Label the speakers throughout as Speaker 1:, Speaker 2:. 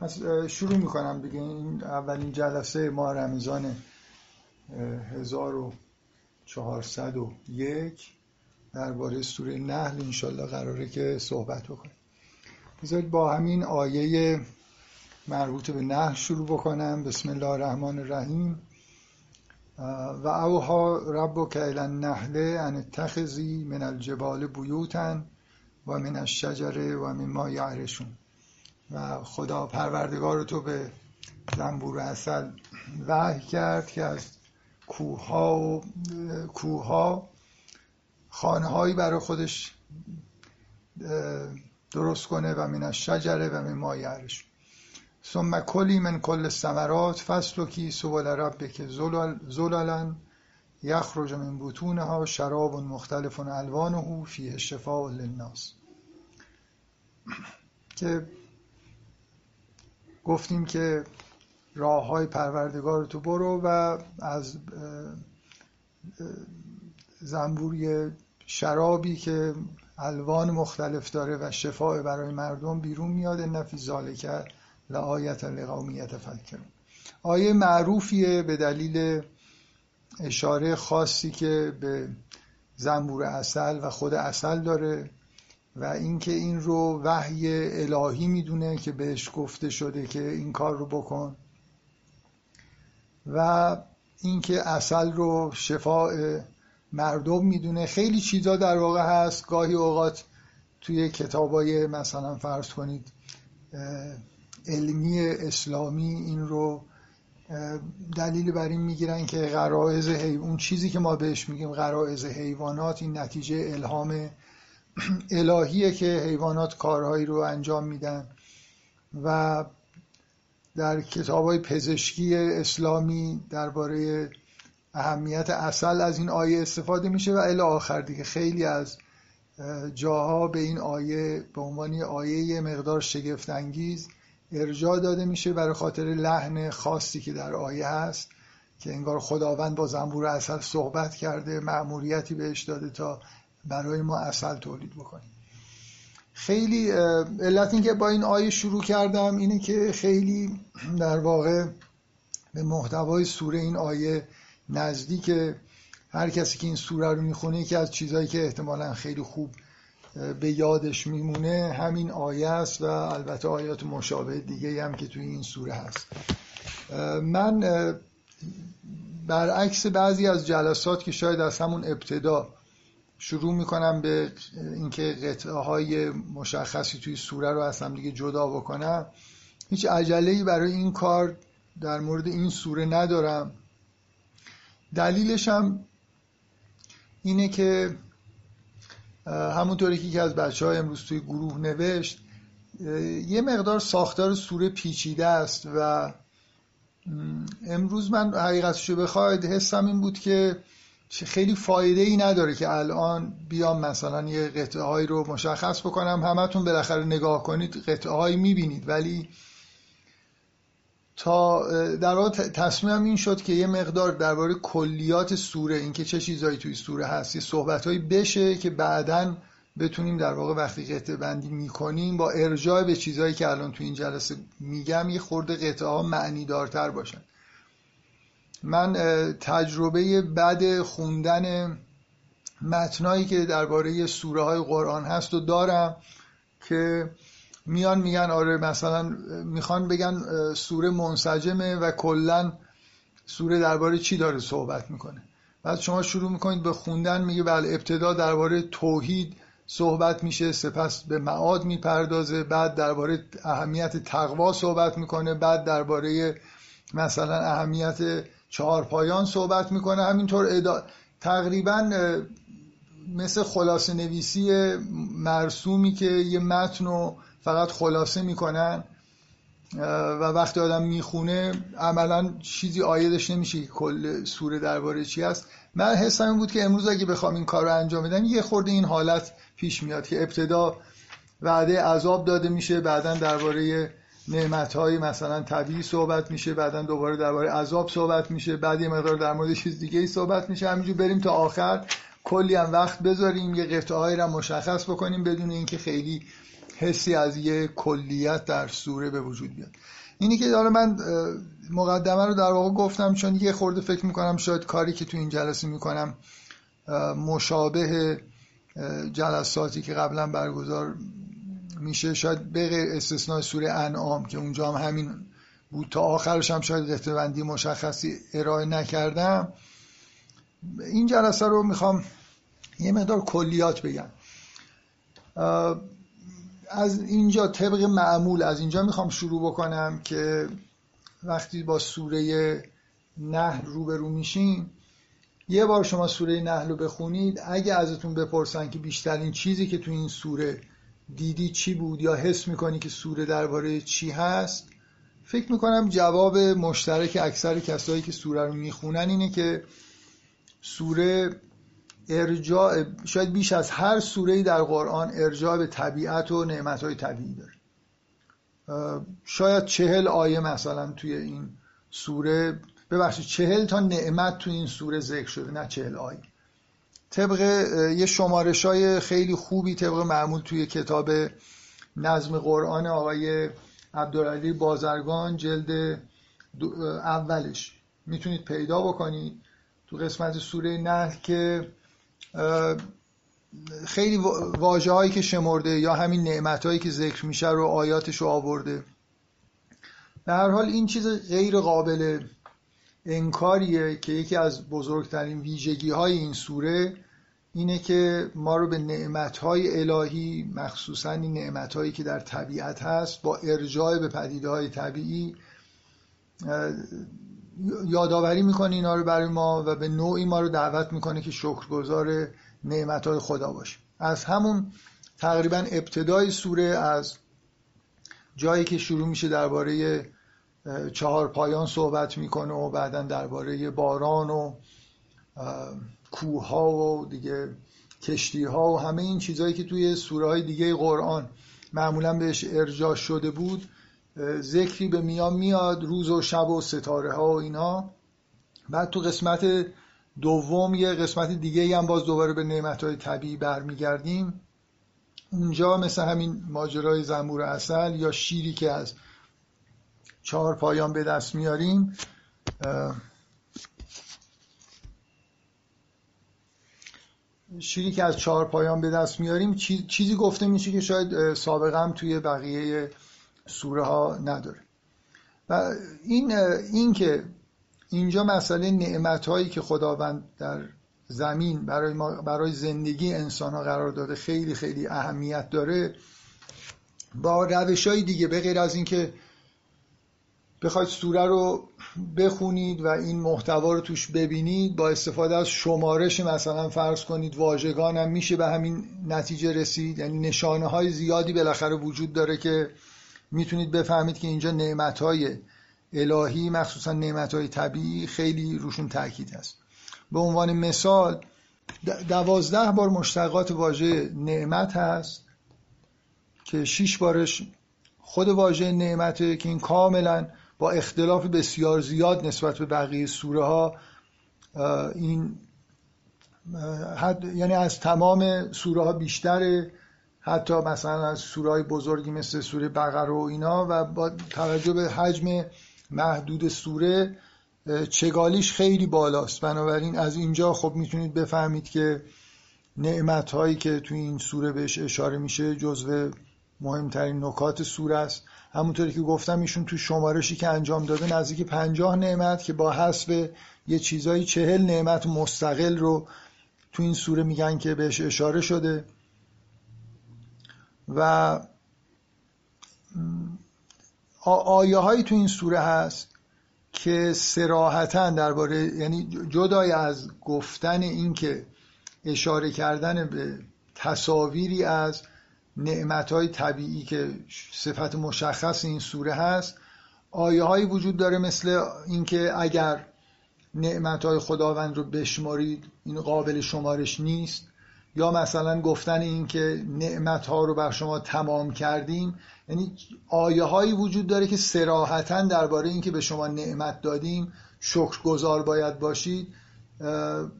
Speaker 1: پس شروع می‌کنم دیگه. این اولین جلسه ما رمضان 1401 درباره سوره نحل انشالله قراره که صحبت بکنیم. بذارید با همین آیه مربوط به نحل شروع بکنم. بسم الله الرحمن الرحیم. و اوها ربک الی النحل ان اتخذی من الجبال بیوتا و من الشجر و من ما یعرشون. و خدا پروردگار تو به زنبور اصل وحی کرد که از کوه ها و کوه ها خانه هایی برای خودش درست کنه و من شجره و من ما یعرش ثم کلی من کل الثمرات فسلکی سبل ربک زللا یخرج من بطونها شراب مختلف الوانه فیه شفاء للناس. که گفتیم که راه های پروردگار تو برو و از زنبوری شرابی که الوان مختلف داره و شفاء برای مردم بیرون میاد نفی ذالک لآیت لقومیت فکرون آیه معروفیه به دلیل اشاره خاصی که به زنبور اصل و خود اصل داره. و اینکه این رو وحی الهی می‌دونه که بهش گفته شده که این کار رو بکن. و اینکه اصل رو شفاء مردم می‌دونه. خیلی چیزا در واقع هست. گاهی اوقات توی کتابای مثلا فرض کنید علمی اسلامی این رو دلیل بر این می‌گیرن که غرائز اون چیزی که ما بهش میگیم غرائز حیوانات این نتیجه الهام الهیه که حیوانات کارهایی رو انجام میدن و در کتاب های پزشکی اسلامی درباره اهمیت اصل از این آیه استفاده میشه و الی آخر دیگه. خیلی از جاها به این آیه به عنوان آیه مقدار شگفت انگیز ارجاع داده میشه برای خاطر لحن خاصی که در آیه هست که انگار خداوند با زنبور اصل صحبت کرده مأموریتی بهش داده تا برای ما اصل تولید بکنیم. خیلی علت اینکه با این آیه شروع کردم اینه که خیلی در واقع به محتوای سوره این آیه نزدیک هر کسی که این سوره رو می‌خونه یکی از چیزهایی که احتمالا خیلی خوب به یادش میمونه همین آیه است و البته آیات مشابه دیگه هم که توی این سوره هست. من برعکس بعضی از جلسات که شاید از همون ابتدا شروع می‌کنم به اینکه قطعه های مشخصی توی سوره رو از دیگه جدا بکنم. هیچ عجله برای این کار در مورد این سوره ندارم. دلیلش هم اینه که همونطوری که از بچه های امروز توی گروه نوشت یه مقدار ساختار سوره پیچیده است و امروز من حقیقتشو بخواید حسم این بود که خیلی فایده ای نداره که الان بیام مثلا یه قطعه هایی رو مشخص بکنم. همتون بالاخره نگاه کنید قطعه هایی می‌بینید. ولی تا در واقع تصمیمم این شد که یه مقدار درباره کلیات سوره اینکه چه چیزایی توی سوره هست یه صحبتهایی بشه که بعدا بتونیم در واقع وقتی قطعه بندی می‌کنیم با ارجاع به چیزهایی که الان توی این جلسه میگم یه خورده قطعه ها معنی دارتر باشن. من تجربه بد خوندن متنایی که درباره سوره های قرآن هست و دارم که میان میگن آره مثلا می‌خوان بگن سوره منسجمه و کلا سوره درباره چی داره صحبت می‌کنه. بعد شما شروع می‌کنید به خوندن میگه بله ابتدا درباره توحید صحبت میشه سپس به معاد می‌پردازه بعد درباره اهمیت تقوا صحبت می‌کنه بعد درباره مثلا اهمیت چهار پایان صحبت می‌کنه. همینطور ادا... تقریبا مثل خلاصه نویسی مرسومی که یه متن رو فقط خلاصه می‌کنن و وقتی آدم می‌خونه عملا چیزی آیدش نمیشه که کل سوره درباره چی هست من حسم این بود که امروز اگه بخوام این کار رو انجام بدم یه خورده این حالت پیش میاد که ابتدا وعده عذاب داده میشه بعدا درباره نعمت های مثلا طبیعی صحبت میشه بعدا دوباره درباره عذاب صحبت میشه بعد یه مقدار در مورد چیز دیگه ای صحبت میشه. همینجور بریم تا آخر. کلی هم وقت بذاریم یه قطعه هایی رو مشخص بکنیم بدون اینکه خیلی حسی از یه کلیت در سوره به وجود بیاد. اینی که داره من مقدمه رو در واقع گفتم چون یه خورده فکر می‌کنم شاید کاری که تو این جلسه می‌کنم مشابه جلساتی که قبلا برگزار میشه شاید به غیر استثناء سوره انعام که اونجا هم همین بود. تا آخرش هم شاید قطعه مشخصی ارائه نکردم. این جلسه رو می‌خوام یه مقدار کلیات بگم. از اینجا طبق معمول از اینجا می‌خوام شروع بکنم که وقتی با سوره نحل روبرو میشیم یه بار شما سوره نحل رو بخونید. اگه ازتون بپرسن که بیشترین چیزی که تو این سوره دیدی چی بود یا حس می‌کنی که سوره درباره چی هست؟ فکر می‌کنم جواب مشترک اکثر کسایی که سوره رو می‌خونن اینه که سوره ارجاع شاید بیش از هر سوره در قرآن ارجاع به طبیعت و نعمتهای طبیعی داره. شاید چهل آیه مثلا توی این سوره ببخشید چهل تا نعمت توی این سوره ذکر شده نه چهل آیه. طبق یه شمارش های خیلی خوبی طبق معمول توی کتاب نظم قرآن آقای عبدالعلی بازرگان جلد اولش. می‌تونید پیدا بکنید تو قسمت سوره نحل که خیلی واجه هایی که شمرده یا همین نعمت هایی که ذکر میشه رو آیاتش رو آورده. به هر حال این چیز غیر قابل انکاریه که یکی از بزرگترین ویژگی های این سوره اینه که ما رو به نعمت های الهی مخصوصا این نعمت هایی که در طبیعت هست با ارجاع به پدیده های طبیعی یادآوری می‌کنه اینا رو برای ما و به نوعی ما رو دعوت می‌کنه که شکرگزار نعمت های خدا باشیم از همون تقریبا ابتدای سوره از جایی که شروع میشه درباره چهار پایان صحبت می‌کنه و بعدا درباره باران و کوه ها و دیگه کشتی ها و همه این چیزهایی که توی سوره های دیگه قرآن معمولا بهش ارجاع شده بود ذکری به میان میاد روز و شب و ستاره ها و اینا. بعد تو قسمت دوم یه قسمت دیگه هم باز دوباره به نعمت های طبیعی برمیگردیم. اونجا مثل همین ماجرای زنبور اصل یا شیری که از چهار پایان به دست میاریم. شیری که از چهار پایان به دست میاریم چیزی گفته میشه که شاید سابقا توی بقیه سوره ها نداره. و این این که اینجا مسئله نعمت هایی که خداوند در زمین برای ما برای زندگی انسان ها قرار داده خیلی خیلی اهمیت داره با روش های دیگه به غیر از اینکه بخواید سوره رو بخونید و این محتوا رو توش ببینید با استفاده از شمارش مثلا فرض کنید واژگان هم میشه به همین نتیجه رسید. یعنی نشانه های زیادی بالاخره وجود داره که می‌تونید بفهمید که اینجا نعمت های الهی مخصوصا نعمت های طبیعی خیلی روشون تاکید هست. به عنوان مثال دوازده بار مشتقات واژه نعمت هست که شیش بارش خود واژه نعمته که این کاملا با اختلاف بسیار زیاد نسبت به بقیه سوره ها این حد یعنی از تمام سوره ها بیشتره. حتی مثلا از سوره بزرگی مثل سوره بقره و اینا و با توجه به حجم محدود سوره چگالیش خیلی بالاست. بنابراین از اینجا خب می‌تونید بفهمید که نعمت هایی که توی این سوره بهش اشاره میشه جزو مهمترین نکات سوره است. همونطوری که گفتم ایشون تو شمارشی که انجام داده نزدیک پنجاه نعمت که با حسب یه چیزایی چهل نعمت مستقل رو تو این سوره میگن که بهش اشاره شده. و آیه هایی تو این سوره هست که سراحتا درباره یعنی جدای از گفتن این که اشاره کردن به تصاویری از نعمت های طبیعی که صفت مشخص این سوره هست آیه هایی وجود داره مثل اینکه اگر نعمت های خداوند رو بشمارید این قابل شمارش نیست. یا مثلا گفتن این که نعمت ها رو بر شما تمام کردیم. یعنی آیه هایی وجود داره که سراحتا درباره اینکه به شما نعمت دادیم شکرگزار باید باشید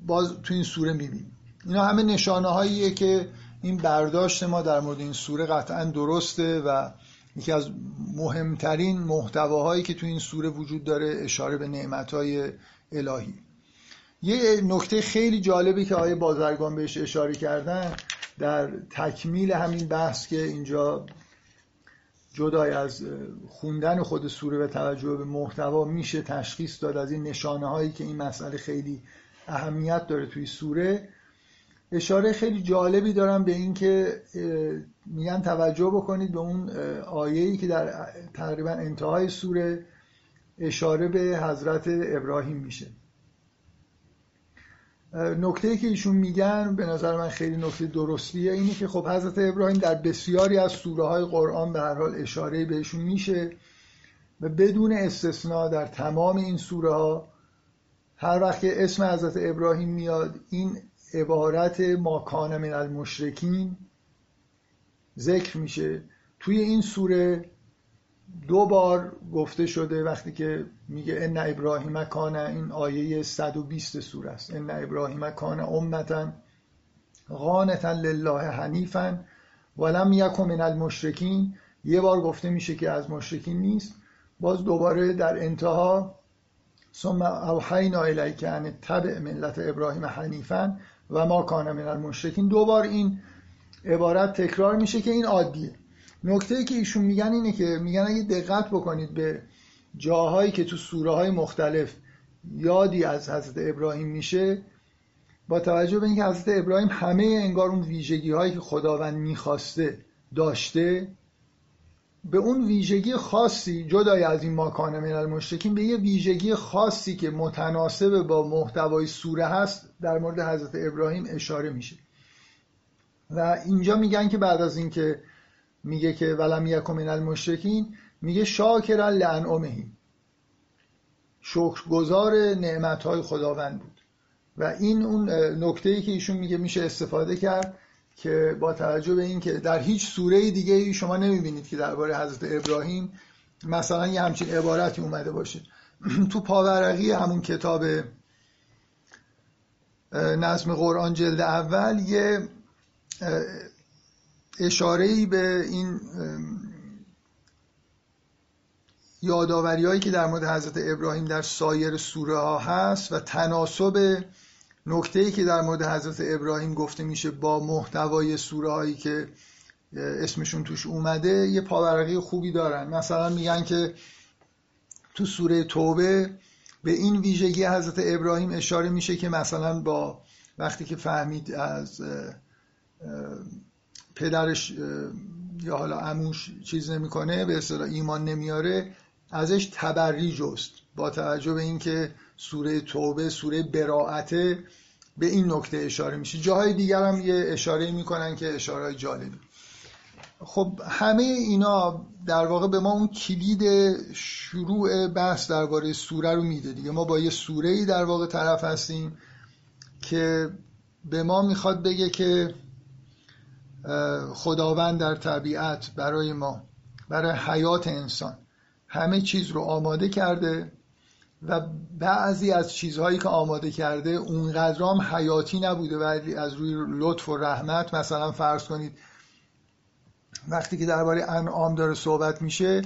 Speaker 1: باز تو این سوره می‌بینیم. اینا همه نشانه هاییه که این برداشت ما در مورد این سوره قطعا درسته و یکی از مهمترین محتواهایی که تو این سوره وجود داره اشاره به نعمتهای الهی. یه نکته خیلی جالبی که آیه بازرگان بهش اشاره کردن در تکمیل همین بحث که اینجا جدای از خوندن خود سوره و توجه به محتوا میشه تشخیص داد از این نشانه هایی که این مسئله خیلی اهمیت داره توی سوره. اشاره خیلی جالبی دارم به این که میگن توجه بکنید به اون آیه‌ای که در تقریبا انتهای سوره اشاره به حضرت ابراهیم میشه. نکته که ایشون میگن به نظر من خیلی نکته درستیه اینه که خب حضرت ابراهیم در بسیاری از سوره های قرآن به هر حال اشاره بهشون میشه و بدون استثنا در تمام این سوره ها هر وقت که اسم حضرت ابراهیم میاد این عبارت ماکان من المشرکین ذکر میشه. توی این سوره دو بار گفته شده وقتی که میگه ان ابراهیم کان این آیه 120 سوره است. ان ابراهیم کان امتا قانتا لله حنیفا ولم یکن من المشرکین. یه بار گفته میشه که از مشرکین نیست. باز دوباره در انتها ثم اوحینا الیک ان تبع ملت ابراهیم حنیفا و ما کان من المشرکین. دوبار این عبارت تکرار میشه که این عادیه. نکته که ایشون میگن اینه که میگن اگه دقت بکنید به جاهایی که تو سوره های مختلف یادی از حضرت ابراهیم میشه با توجه به اینکه حضرت ابراهیم همه انگار اون ویژگی هایی که خداوند می‌خواسته داشته به اون ویژگی خاصی جدای از این ماکان من المشرکین به یه ویژگی خاصی که متناسب با محتوای سوره هست در مورد حضرت ابراهیم اشاره میشه. و اینجا میگن که بعد از اینکه میگه که ولم یکم من المشرکین میگه شاکرا لانعمه شکرگزار نعمت های خداوند بود. و این اون نکته ای که ایشون میگه میشه استفاده کرد. که با توجه به اینکه در هیچ سوره دیگه ای شما نمی‌بینید که درباره حضرت ابراهیم مثلا یه همچین عبارتی اومده باشه. تو پاورقی همون کتاب نظم قرآن جلد اول یه اشاره به این یادآوری هایی که در مورد حضرت ابراهیم در سایر سوره ها هست و تناسب نکته که در مورد حضرت ابراهیم گفته میشه با محتوای سوره هایی که اسمشون توش اومده یه پاورقی خوبی دارن. مثلا میگن که تو سوره توبه به این ویژگی حضرت ابراهیم اشاره میشه که مثلا با وقتی که فهمید از پدرش یا حالا عموش چیز نمی‌کنه به اصطلاح ایمان نمیاره ازش تبری جست با توجه به اینکه سوره توبه سوره براعته به این نکته اشاره میشه. جاهای دیگر هم یه اشاره می‌کنن که اشاره جالبی. خب همه اینا در واقع به ما اون کلید شروع بحث درباره سوره رو میده دیگه. ما با یه سوره ای در واقع طرف هستیم که به ما می‌خواد بگه که خداوند در طبیعت برای ما برای حیات انسان همه چیز رو آماده کرده. و بعضی از چیزهایی که آماده کرده اونقدرام حیاتی نبوده و از روی لطف و رحمت مثلا فرض کنید وقتی که درباره انعام داره صحبت میشه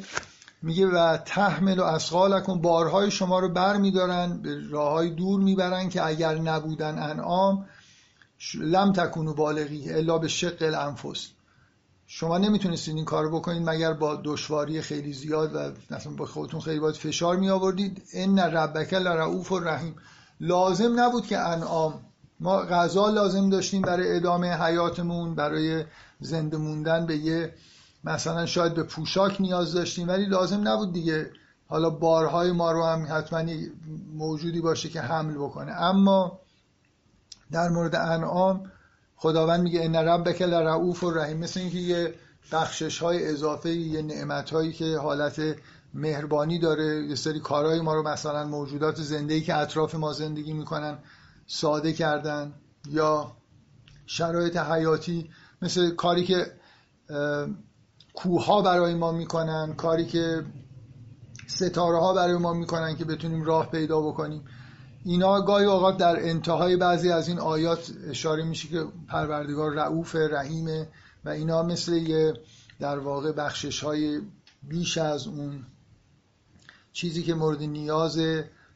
Speaker 1: میگه و تحمل و اسقالکن بارهای شما رو بر میدارن به راههای دور می‌برن که اگر نبودن انعام لم تکونو بالغی الا به شق الانفس. شما نمی‌تونستید این کارو بکنید مگر با دشواری خیلی زیاد و مثلا با خودتون خیلی باید فشار می آوردید ان ربک لرؤوف و رحیم لازم نبود که انعام. ما غذا لازم داشتیم برای ادامه حیاتمون برای زنده موندن به یه مثلا شاید به پوشاک نیاز داشتیم ولی لازم نبود دیگه. حالا بارهای ما رو هم حتما موجودی باشه که حمل بکنه. اما در مورد انعام خداوند میگه ان ربک لرؤوف و رحیم مثل اینکه یه بخشش های اضافه یه نعمت هایی که حالت مهربانی داره یه سری کارهای ما رو مثلا موجودات زنده که اطراف ما زندگی می‌کنن ساده کردن یا شرایط حیاتی مثل کاری که کوه برای ما می‌کنن کاری که ستاره ها برای ما می‌کنن که بتونیم راه پیدا بکنیم. اینا گاهی اوقات در انتهای بعضی از این آیات اشاره میشه که پروردگار رعوف رحیمه و اینا مثل یه در واقع بخشش های بیش از اون چیزی که مورد نیاز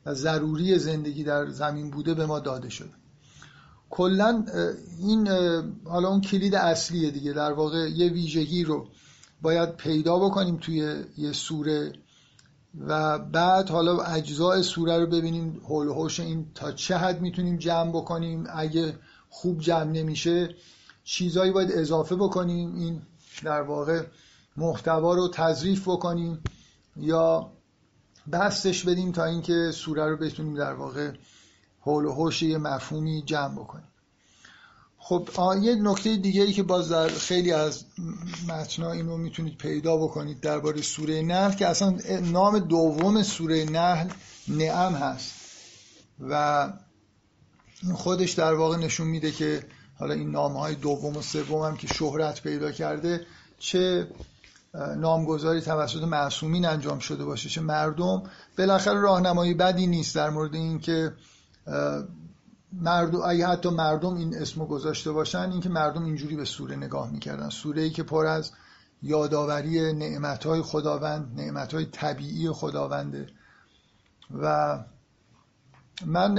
Speaker 1: و ضروری زندگی در زمین بوده به ما داده شده. کلا این حالا اون کلید اصلیه دیگه. در واقع یه ویژگی رو باید پیدا بکنیم توی یه سوره و بعد حالا اجزای سوره رو ببینیم حول حوش این تا چه حد می‌تونیم جمع بکنیم. اگه خوب جمع نمیشه چیزایی باید اضافه بکنیم. این در واقع محتوا رو تضریف بکنیم یا بستش بدیم تا اینکه سوره رو بتونیم در واقع حول و حوش یه مفهومی جمع بکنیم. خب یه نکته دیگه ای که باز در خیلی از متنا اینو می‌تونید پیدا بکنید درباره سوره نحل که اصلا نام دوم سوره نحل نعم هست و خودش در واقع نشون میده که حالا این نام های دوم و سوم هم که شهرت پیدا کرده چه نامگذاری توسط معصومین انجام شده باشه چه مردم. بالاخره راهنمایی بدی نیست در مورد اینکه مردم اگه حتی مردم این اسمو گذاشته باشن اینکه مردم اینجوری به سوره نگاه می‌کردن. سوره ای که پر از یادآوری نعمتهای خداوند نعمتهای طبیعی خداونده. و من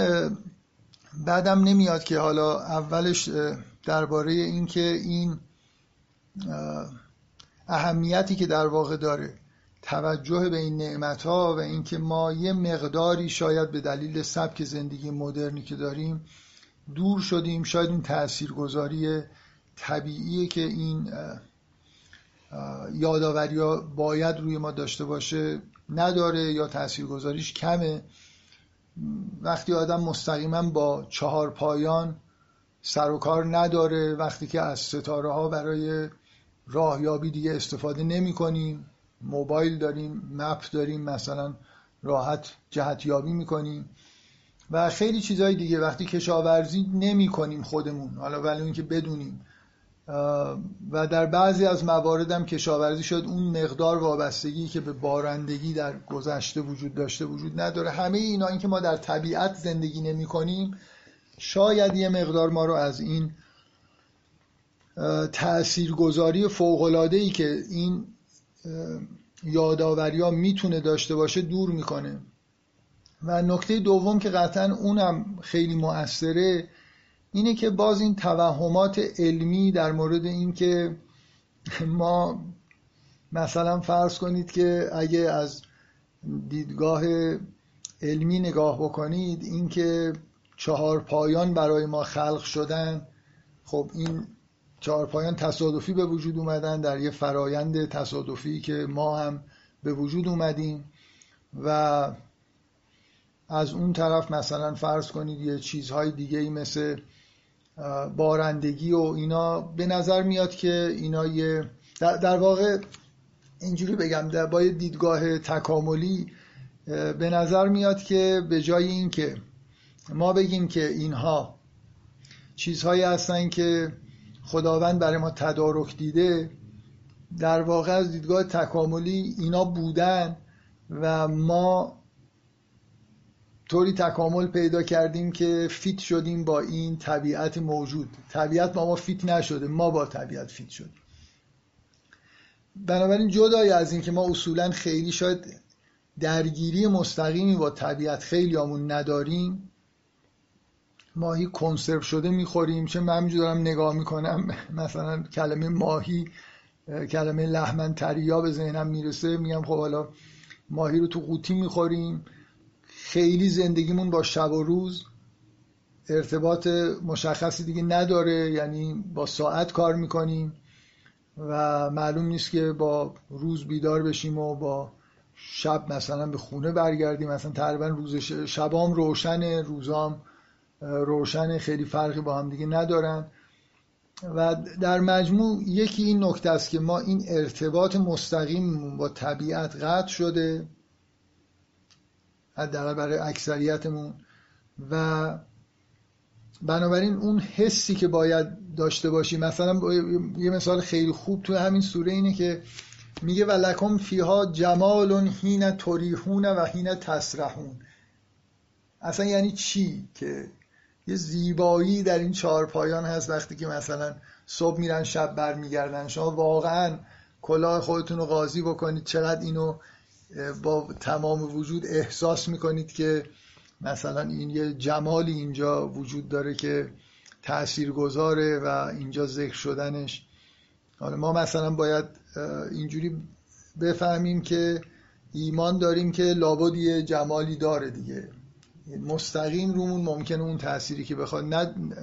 Speaker 1: بعدم نمیاد که حالا اولش درباره اینکه این اهمیتی که در واقع داره. توجه به این نعمت ها و اینکه ما یه مقداری شاید به دلیل سبک زندگی مدرنی که داریم دور شدیم شاید این تاثیرگذاری طبیعیه که این یادآوری ها باید روی ما داشته باشه نداره یا تاثیرگذاریش کمه. وقتی آدم مستقیما با چهار پایان سر و کار نداره وقتی که از ستاره ها برای راهیابی دیگه استفاده نمی کنیم موبایل داریم مپ داریم مثلا راحت جهتیابی می‌کنیم و خیلی چیزهای دیگه. وقتی کشاورزی نمی کنیم خودمون حالا ولی اینکه بدونیم. و در بعضی از موارد هم کشاورزی شد اون مقدار وابستگی که به بارندگی در گذشته وجود داشته وجود نداره. همه اینا اینکه ما در طبیعت زندگی نمی کنیم شاید یه مقدار ما رو از این تاثیرگذاری فوق‌العاده‌ای ای که این یادآوری ها می‌تونه داشته باشه دور می‌کنه. و نکته دوم که قطعا اونم خیلی مؤثره اینه که باز این توهمات علمی در مورد اینکه ما مثلا فرض کنید که اگه از دیدگاه علمی نگاه بکنید اینکه چهار پایان برای ما خلق شدن خب این چهار پایان تصادفی به وجود اومدن در یه فرایند تصادفی که ما هم به وجود اومدیم و از اون طرف مثلا فرض کنید یه چیزهای دیگه ای مثل بارندگی و اینا به نظر میاد که اینا یه در, واقع اینجوری بگم با یه دیدگاه تکاملی به نظر میاد که به جای اینکه ما بگیم که اینها چیزهایی هستن که خداوند برای ما تدارک دیده در واقع از دیدگاه تکاملی اینا بودن و ما طوری تکامل پیدا کردیم که fit شدیم با این طبیعت موجود. طبیعت با ما fit نشده ما با طبیعت fit شدیم. بنابراین جدای از این که ما اصولا خیلی شاید درگیری مستقیمی با طبیعت خیلی آمون نداریم ماهی کنسرو شده می‌خوریم چه من دارم نگاه می‌کنم. مثلا کلمه ماهی کلمه لحمن تریا به ذهنم می‌رسه. میگم خب حالا ماهی رو تو قوطی می‌خوریم. خیلی زندگیمون با شب و روز ارتباط مشخصی دیگه نداره. یعنی با ساعت کار می‌کنیم و معلوم نیست که با روز بیدار بشیم و با شب مثلا به خونه برگردیم. مثلا تقریبا روز شبام روشن روزام روشن خیلی فرقی با هم دیگه ندارن. و در مجموع یکی این نکته است که ما این ارتباط مستقیم با طبیعت قطع شده حداقل برای اکثریتمون. و بنابراین اون حسی که باید داشته باشی مثلا یه مثال خیلی خوب تو همین سوره اینه که میگه و لکم فیها جمال حین تریحون و حین تسرحون. اصلا یعنی چی که یه زیبایی در این چهار پایان هست وقتی که مثلا صبح میرن شب برمیگردن. شما واقعا کلاه خودتون رو قاضی بکنید. چقدر اینو با تمام وجود احساس می‌کنید که مثلا این یه جمالی اینجا وجود داره که تأثیر گذاره و اینجا ذکر شدنش. حالا ما مثلا باید اینجوری بفهمیم که ایمان داریم که لابد یه جمالی داره دیگه. مستقیم رومون ممکنه اون تأثیری که بخواد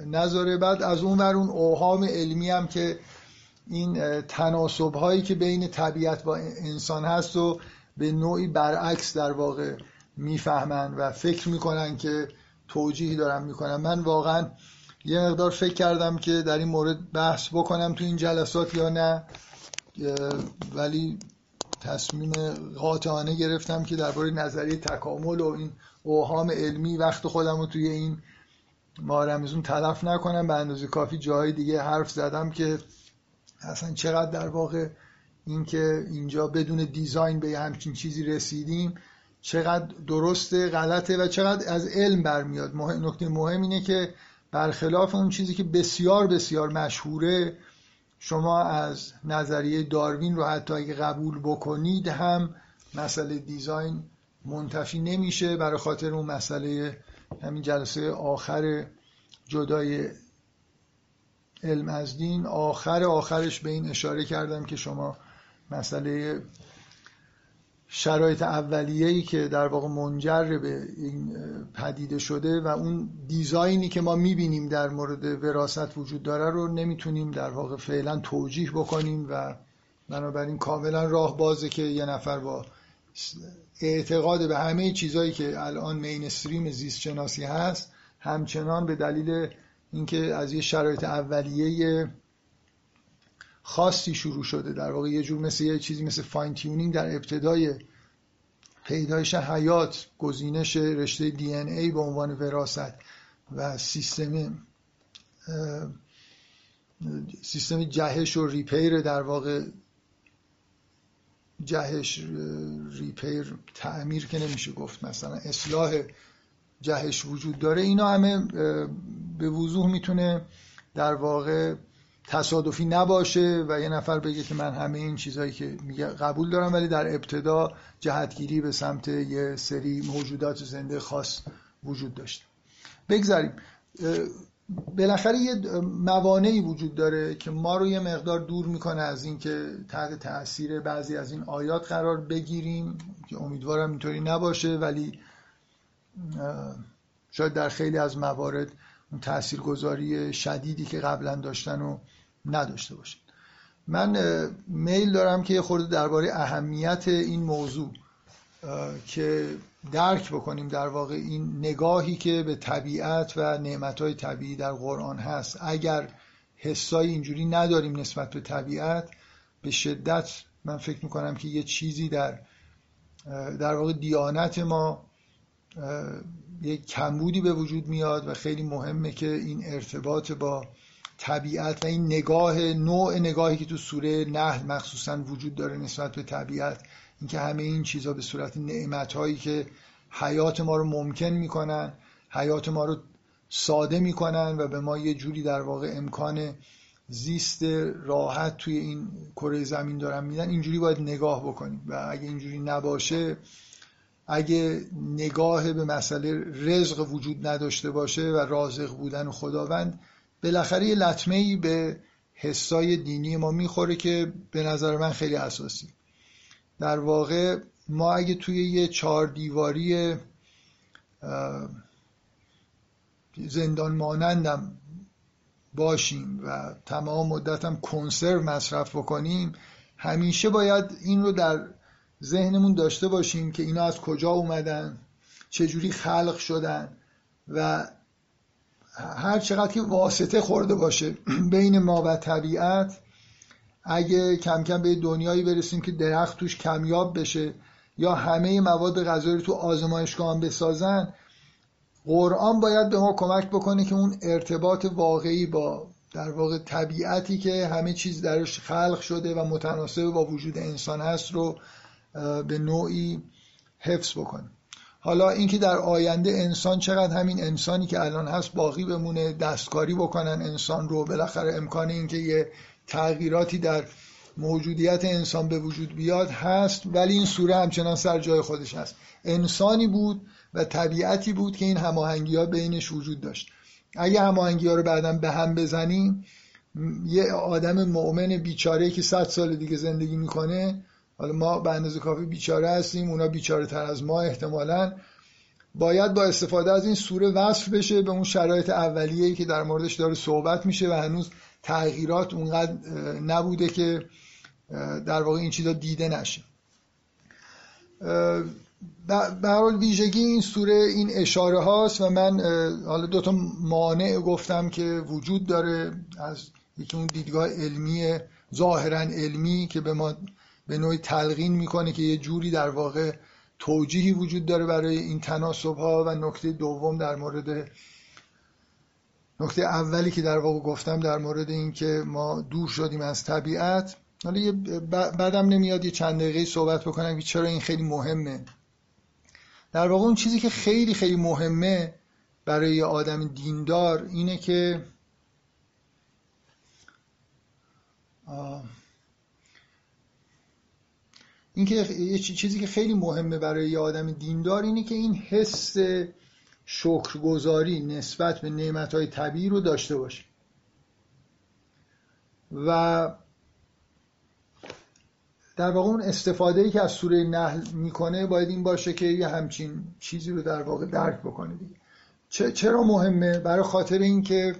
Speaker 1: نذاره. بعد از اون ور اون اوهام علمی هم که این تناسب هایی که بین طبیعت با انسان هست و به نوعی برعکس در واقع می‌فهمن و فکر می‌کنن که توجیهی دارم می‌کنن. من واقعا یه مقدار فکر کردم که در این مورد بحث بکنم تو این جلسات یا نه. ولی تصمیم قاطعانه گرفتم که درباره نظریه تکامل و این اوهام علمی وقت خودم رو توی این ماه تلف نکنم به اندازه کافی جای دیگه حرف زدم که اصلا چقدر در واقع اینکه اینجا بدون دیزاین به همچین چیزی رسیدیم چقدر درسته غلطه و چقدر از علم برمیاد. نکته مهم اینه که برخلاف اون چیزی که بسیار بسیار مشهوره شما از نظریه داروین رو حتی اگه قبول بکنید هم مسئله دیزاین منتفی نمیشه برای خاطر اون مسئله همین جلسه آخر جدای علم از دین. آخر آخرش به این اشاره کردم که شما مسئله شرایط اولیه‌ای که در واقع منجر به این پدیده شده و اون دیزاینی که ما می‌بینیم در مورد وراست وجود داره رو نمی‌تونیم در واقع فعلا توجیح بکنیم و بنابراین کاملا راه بازه که یه نفر با اعتقاد به همه چیزهایی که الان مینستریم زیست شناسی هست همچنان به دلیل اینکه از یه شرایط اولیه خاصی شروع شده در واقع یه جور مثل یه چیزی مثل fine tuning در ابتدای پیدایش حیات گزینش رشته DNA به عنوان وراثت و سیستم سیستم جهش و repair در واقع جهش repair تعمیر که نمیشه گفت. مثلا اصلاح جهش وجود داره اینا همه به وضوح می‌تونه در واقع تصادفی نباشه و یه نفر بگه که من همه این چیزهایی که میگه قبول دارم ولی در ابتدا جهتگیری به سمت یه سری موجودات زنده خاص وجود داشته بگذاریم. بالاخره یه موانعی وجود داره که ما رو یه مقدار دور می‌کنه از اینکه تحت تاثیر بعضی از این آیات قرار بگیریم که امیدوارم اینطوری نباشه ولی شاید در خیلی از موارد اون تاثیرگذاری شدیدی که قبلا داشتن و نداشته باشید من میل دارم که خورده درباره اهمیت این موضوع که درک بکنیم در واقع این نگاهی که به طبیعت و نعمتهای طبیعی در قرآن هست. اگر حسای اینجوری نداریم نسبت به طبیعت به شدت من فکر می‌کنم که یه چیزی در در واقع دیانت ما یک کمبودی به وجود میاد و خیلی مهمه که این ارتباط با طبیعت و این نگاه نوع نگاهی که تو سوره نحل مخصوصا وجود داره نسبت به طبیعت اینکه همه این چیزها به صورت نعمت هایی که حیات ما رو ممکن می‌کنن حیات ما رو ساده می‌کنن و به ما یه جوری در واقع امکان زیست راحت توی این کره زمین دارن میدن اینجوری باید نگاه بکنیم. و اگه اینجوری نباشه اگه نگاه به مسئله رزق وجود نداشته باشه و رازق بودن خداوند بالاخره یه لطمه ای به حسای دینی ما می‌خوره که به نظر من خیلی اساسی در واقع ما اگه توی یه چهار دیواری زندان مانندم باشیم و تمام مدتم کنسرو مصرف بکنیم همیشه باید این رو در ذهنمون داشته باشیم که اینا از کجا اومدن چجوری خلق شدن و هر چقدر که واسطه خورده باشه بین ما و طبیعت اگه کم کم به دنیایی برسیم که درخت توش کمیاب بشه یا همه مواد غذایی رو تو آزمایشگاه هم بسازن قرآن باید به ما کمک بکنه که اون ارتباط واقعی با در واقع طبیعتی که همه چیز درش خلق شده و متناسب با وجود انسان هست رو به نوعی حفظ بکنه. حالا اینکه در آینده انسان چقدر همین انسانی که الان هست باقی بمونه دستکاری بکنن انسان رو بالاخره امکان اینکه یه تغییراتی در موجودیت انسان به وجود بیاد هست ولی این سوره همچنان سر جای خودش هست. انسانی بود و طبیعتی بود که این هماهنگی ها بینش وجود داشت. اگه هماهنگی ها رو بعدا به هم بزنیم یه آدم مؤمن بیچاره که صد سال دیگه زندگی می‌کنه حالا ما به اندازه کافی بیچاره هستیم اونا بیچاره تر از ما احتمالا باید با استفاده از این سوره وصف بشه به اون شرایط اولیه‌ای که در موردش داره صحبت میشه و هنوز تغییرات اونقدر نبوده که در واقع این چیزا دیده نشه. به حال ویژگی این سوره این اشاره هاست و من حالا دو تا مانع گفتم که وجود داره از یکی اون دیدگاه علمی ظاهرا علمی که به ما به نوعی تلقین می‌کنه که یه جوری در واقع توجیهی وجود داره برای این تناسب ها و نکته دوم در مورد نکته اولی که در واقع گفتم در مورد اینکه ما دور شدیم از طبیعت حالا یه بعدم نمیاد یه چند دقیقه صحبت بکنم که چرا این خیلی مهمه. در واقع اون چیزی که خیلی خیلی مهمه برای یه آدم دیندار اینه که اینکه یه چیزی که خیلی مهمه برای یه آدم دیندار اینه که این حس شکرگزاری نسبت به نعمتهای طبیعی رو داشته باشه و در واقع اون استفاده ای که از سوره نحل می‌کنه باید این باشه که یه همچین چیزی رو در واقع درک بکنه دیگه. چرا مهمه؟ برای خاطر اینکه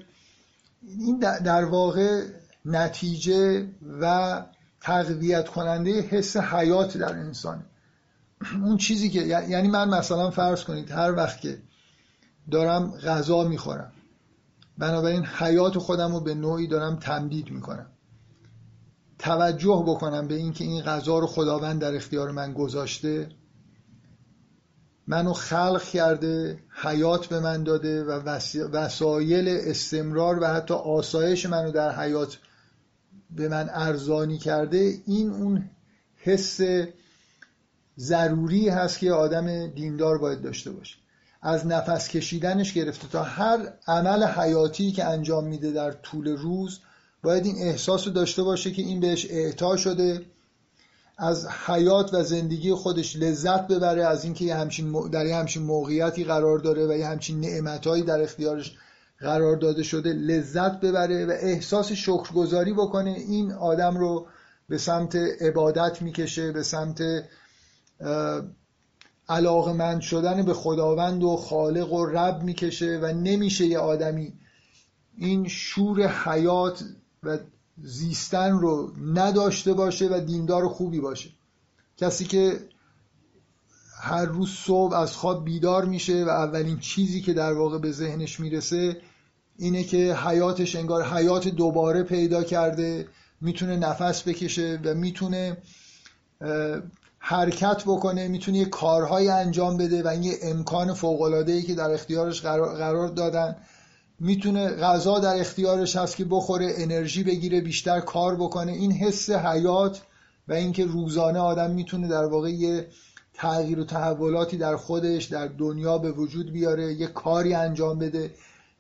Speaker 1: این در واقع نتیجه و تقویت کننده حس حیات در انسان اون چیزی که یعنی من مثلا فرض کنید هر وقت که دارم غذا می‌خورم. بنابراین حیات خودم رو به نوعی دارم تمدید می‌کنم. توجه بکنم به اینکه این غذا رو خداوند در اختیار من گذاشته منو خلق کرده حیات به من داده و وسایل استمرار و حتی آسایش منو در حیات به من ارزانی کرده این اون حس ضروری هست که آدم دیندار باید داشته باشه. از نفس کشیدنش گرفته تا هر عمل حیاتی که انجام میده در طول روز باید این احساس رو داشته باشه که این بهش اعطا شده. از حیات و زندگی خودش لذت ببره از اینکه همچین در یه همچین موقعیتی قرار داره و یه همچین نعمتهایی در اختیارش قرار داده شده لذت ببره و احساس شکرگزاری بکنه. این آدم رو به سمت عبادت می‌کشه به سمت علاقمند شدن به خداوند و خالق و رب می‌کشه و نمیشه یه آدمی این شور حیات و زیستن رو نداشته باشه و دیندار خوبی باشه. کسی که هر روز صبح از خواب بیدار میشه و اولین چیزی که در واقع به ذهنش می‌رسه اینه که حیاتش انگار حیات دوباره پیدا کرده می‌تونه نفس بکشه و می‌تونه حرکت بکنه می‌تونه یه کارهای انجام بده و این یه امکان ای که در اختیارش قرار دادن. می‌تونه غذا در اختیارش هست که بخوره انرژی بگیره بیشتر کار بکنه. این حس حیات و اینکه روزانه آدم می‌تونه در واقع یه تغییر و تحولاتی در خودش در دنیا به وجود بیاره یه کاری انجام بده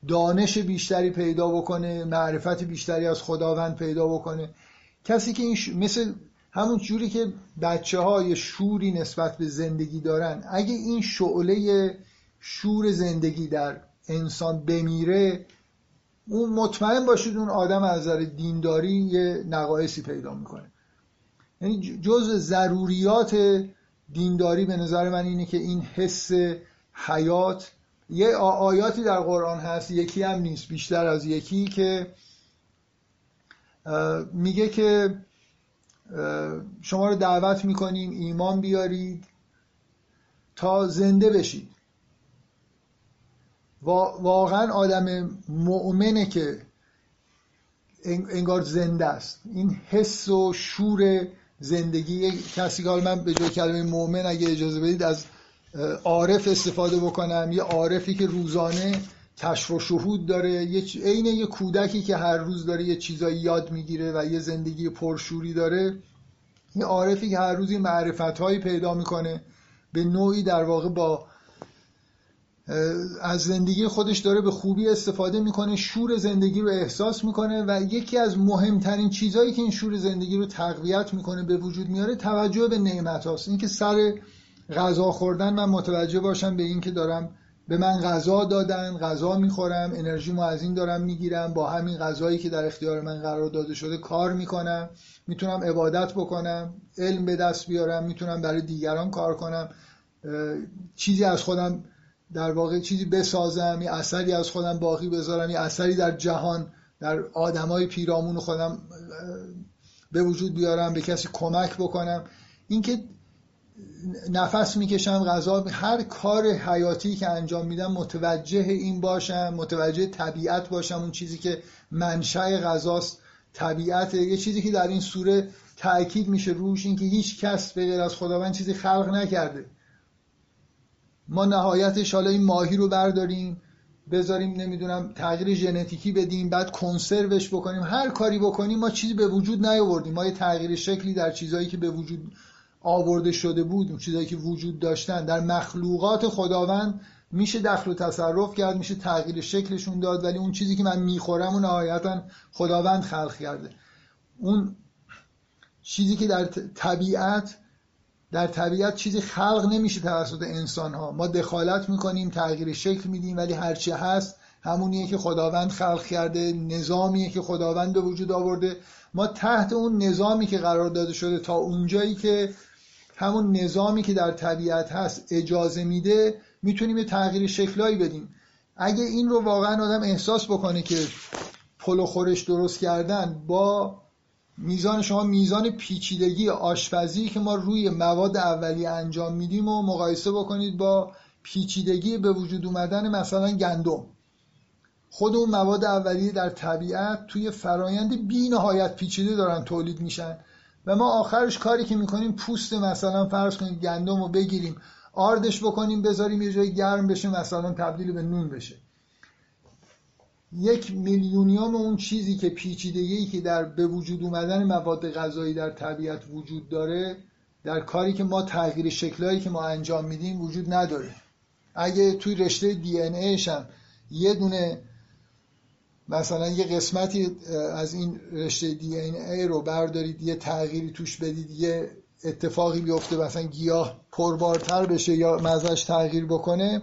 Speaker 1: دانش بیشتری پیدا بکنه معرفت بیشتری از خداوند پیدا بکنه. کسی که این مثل همون جوری که بچه های شوری نسبت به زندگی دارن. اگه این شعله شور زندگی در انسان بمیره اون مطمئن باشید اون آدم از نظر دینداری یه نقایصی پیدا می‌کنه. یعنی جز ضروریات دینداری به نظر من اینه که این حس حیات یه آیاتی در قرآن هست یکی هم نیست بیشتر از یکی که میگه که شما رو دعوت می‌کنیم ایمان بیارید تا زنده بشید واقعا آدم مؤمنه که انگار زنده است. این حس و شور زندگی کسی که من به جای کلمه مؤمن اگه اجازه بدید از عارف استفاده بکنم. یه عارفی که روزانه کشف و شهود داره. یه عین یه کودکی که هر روز داره یه چیزایی یاد می‌گیره و یه زندگی پرشوری داره یه عارفی که هر روز معرفت هایی پیدا می‌کنه به نوعی در واقع با از زندگی خودش داره به خوبی استفاده می‌کنه شور زندگی رو احساس می‌کنه و یکی از مهمترین چیزهایی که این شور زندگی رو تقویت می‌کنه به وجود میاره توجه به نعمت هاست اینکه سر غذا خوردن من متوجه باشم به اینکه دارم به من غذا دادن غذا می‌خورم انرژیمو از این دارم می‌گیرم با همین غذایی که در اختیار من قرار داده شده کار می‌کنم می‌تونم عبادت بکنم علم به دست بیارم می‌تونم برای دیگران کار کنم چیزی از خودم در واقع چیزی بسازم یه اثری از خودم باقی بذارم یه اثری در جهان در آدمای پیرامون خودم به وجود بیارم به کسی کمک بکنم. اینکه نفس می‌کشم غذا هر کار حیاتی که انجام میدم متوجه این باشم متوجه طبیعت باشم اون چیزی که منشأ غذاست طبیعت یه چیزی که در این سوره تاکید میشه روش اینکه هیچ کس به غیر از خداوند چیزی خلق نکرده. ما نهایتش حالا این ماهی رو برداریم بذاریم نمی‌دونم تغییر ژنتیکی بدیم بعد کنسروش بکنیم. هر کاری بکنیم ما چیزی به وجود نیاوردیم. ما یه تغییر شکلی در چیزهایی که به وجود آورده شده بود چیزایی که وجود داشتن در مخلوقات خداوند میشه دخل و تصرف کرد میشه تغییر شکلشون داد ولی اون چیزی که من می‌خورم و نهایتا خداوند خلق کرده. اون چیزی که در طبیعت در طبیعت چیزی خلق نمیشه توسط انسان ها ما دخالت می‌کنیم تغییر شکل میدیم ولی هرچی هست همونیه که خداوند خلق کرده نظامیه که خداوند به وجود آورده. ما تحت اون نظامی که قرار داده شده تا اونجایی که همون نظامی که در طبیعت هست اجازه میده می‌تونیم یه تغییر شکلایی بدیم. اگه این رو واقعا آدم احساس بکنه که پل و خورش درست کردن با میزان شما میزان پیچیدگی آشپزی که ما روی مواد اولیه انجام میدیم و مقایسه بکنید با پیچیدگی به وجود اومدن مثلا گندم. خود اون مواد اولیه در طبیعت توی فرایند بی نهایت پیچیده دارن تولید میشن. و ما آخرش کاری که می‌کنیم پوست مثلا فرض کنید گندم رو بگیریم آردش بکنیم بذاریم یه جای گرم بشه مثلا تبدیل به نون بشه. یک میلیونیوم اون چیزی که پیچیدگی که در به وجود اومدن مواد غذایی در طبیعت وجود داره در کاری که ما تغییر شکلهایی که ما انجام میدیم وجود نداره. اگه توی رشته دی ان هم یه دونه مثلا یه قسمتی از این رشته دی این ای رو بردارید یه تغییری توش بدید یه اتفاقی بیفته مثلا گیاه پربارتر بشه یا مزش تغییر بکنه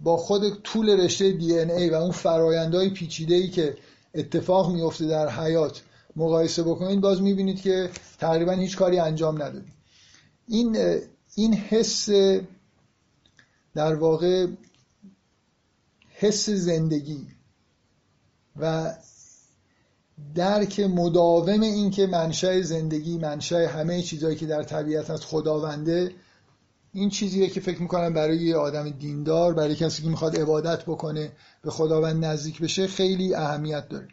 Speaker 1: با خود طول رشته دی ای و اون فرایندهای پیچیده ای که اتفاق میفته در حیات مقایسه بکنید باز می‌بینید که تقریبا هیچ کاری انجام ندادید این این حس در واقع حس زندگی و درک مداوم این که منشأ زندگی منشأ همه چیزهایی که در طبیعت از خداونده این چیزیه که فکر می‌کنم برای یه آدم دیندار برای کسی که می‌خواد عبادت بکنه به خداوند نزدیک بشه خیلی اهمیت داره.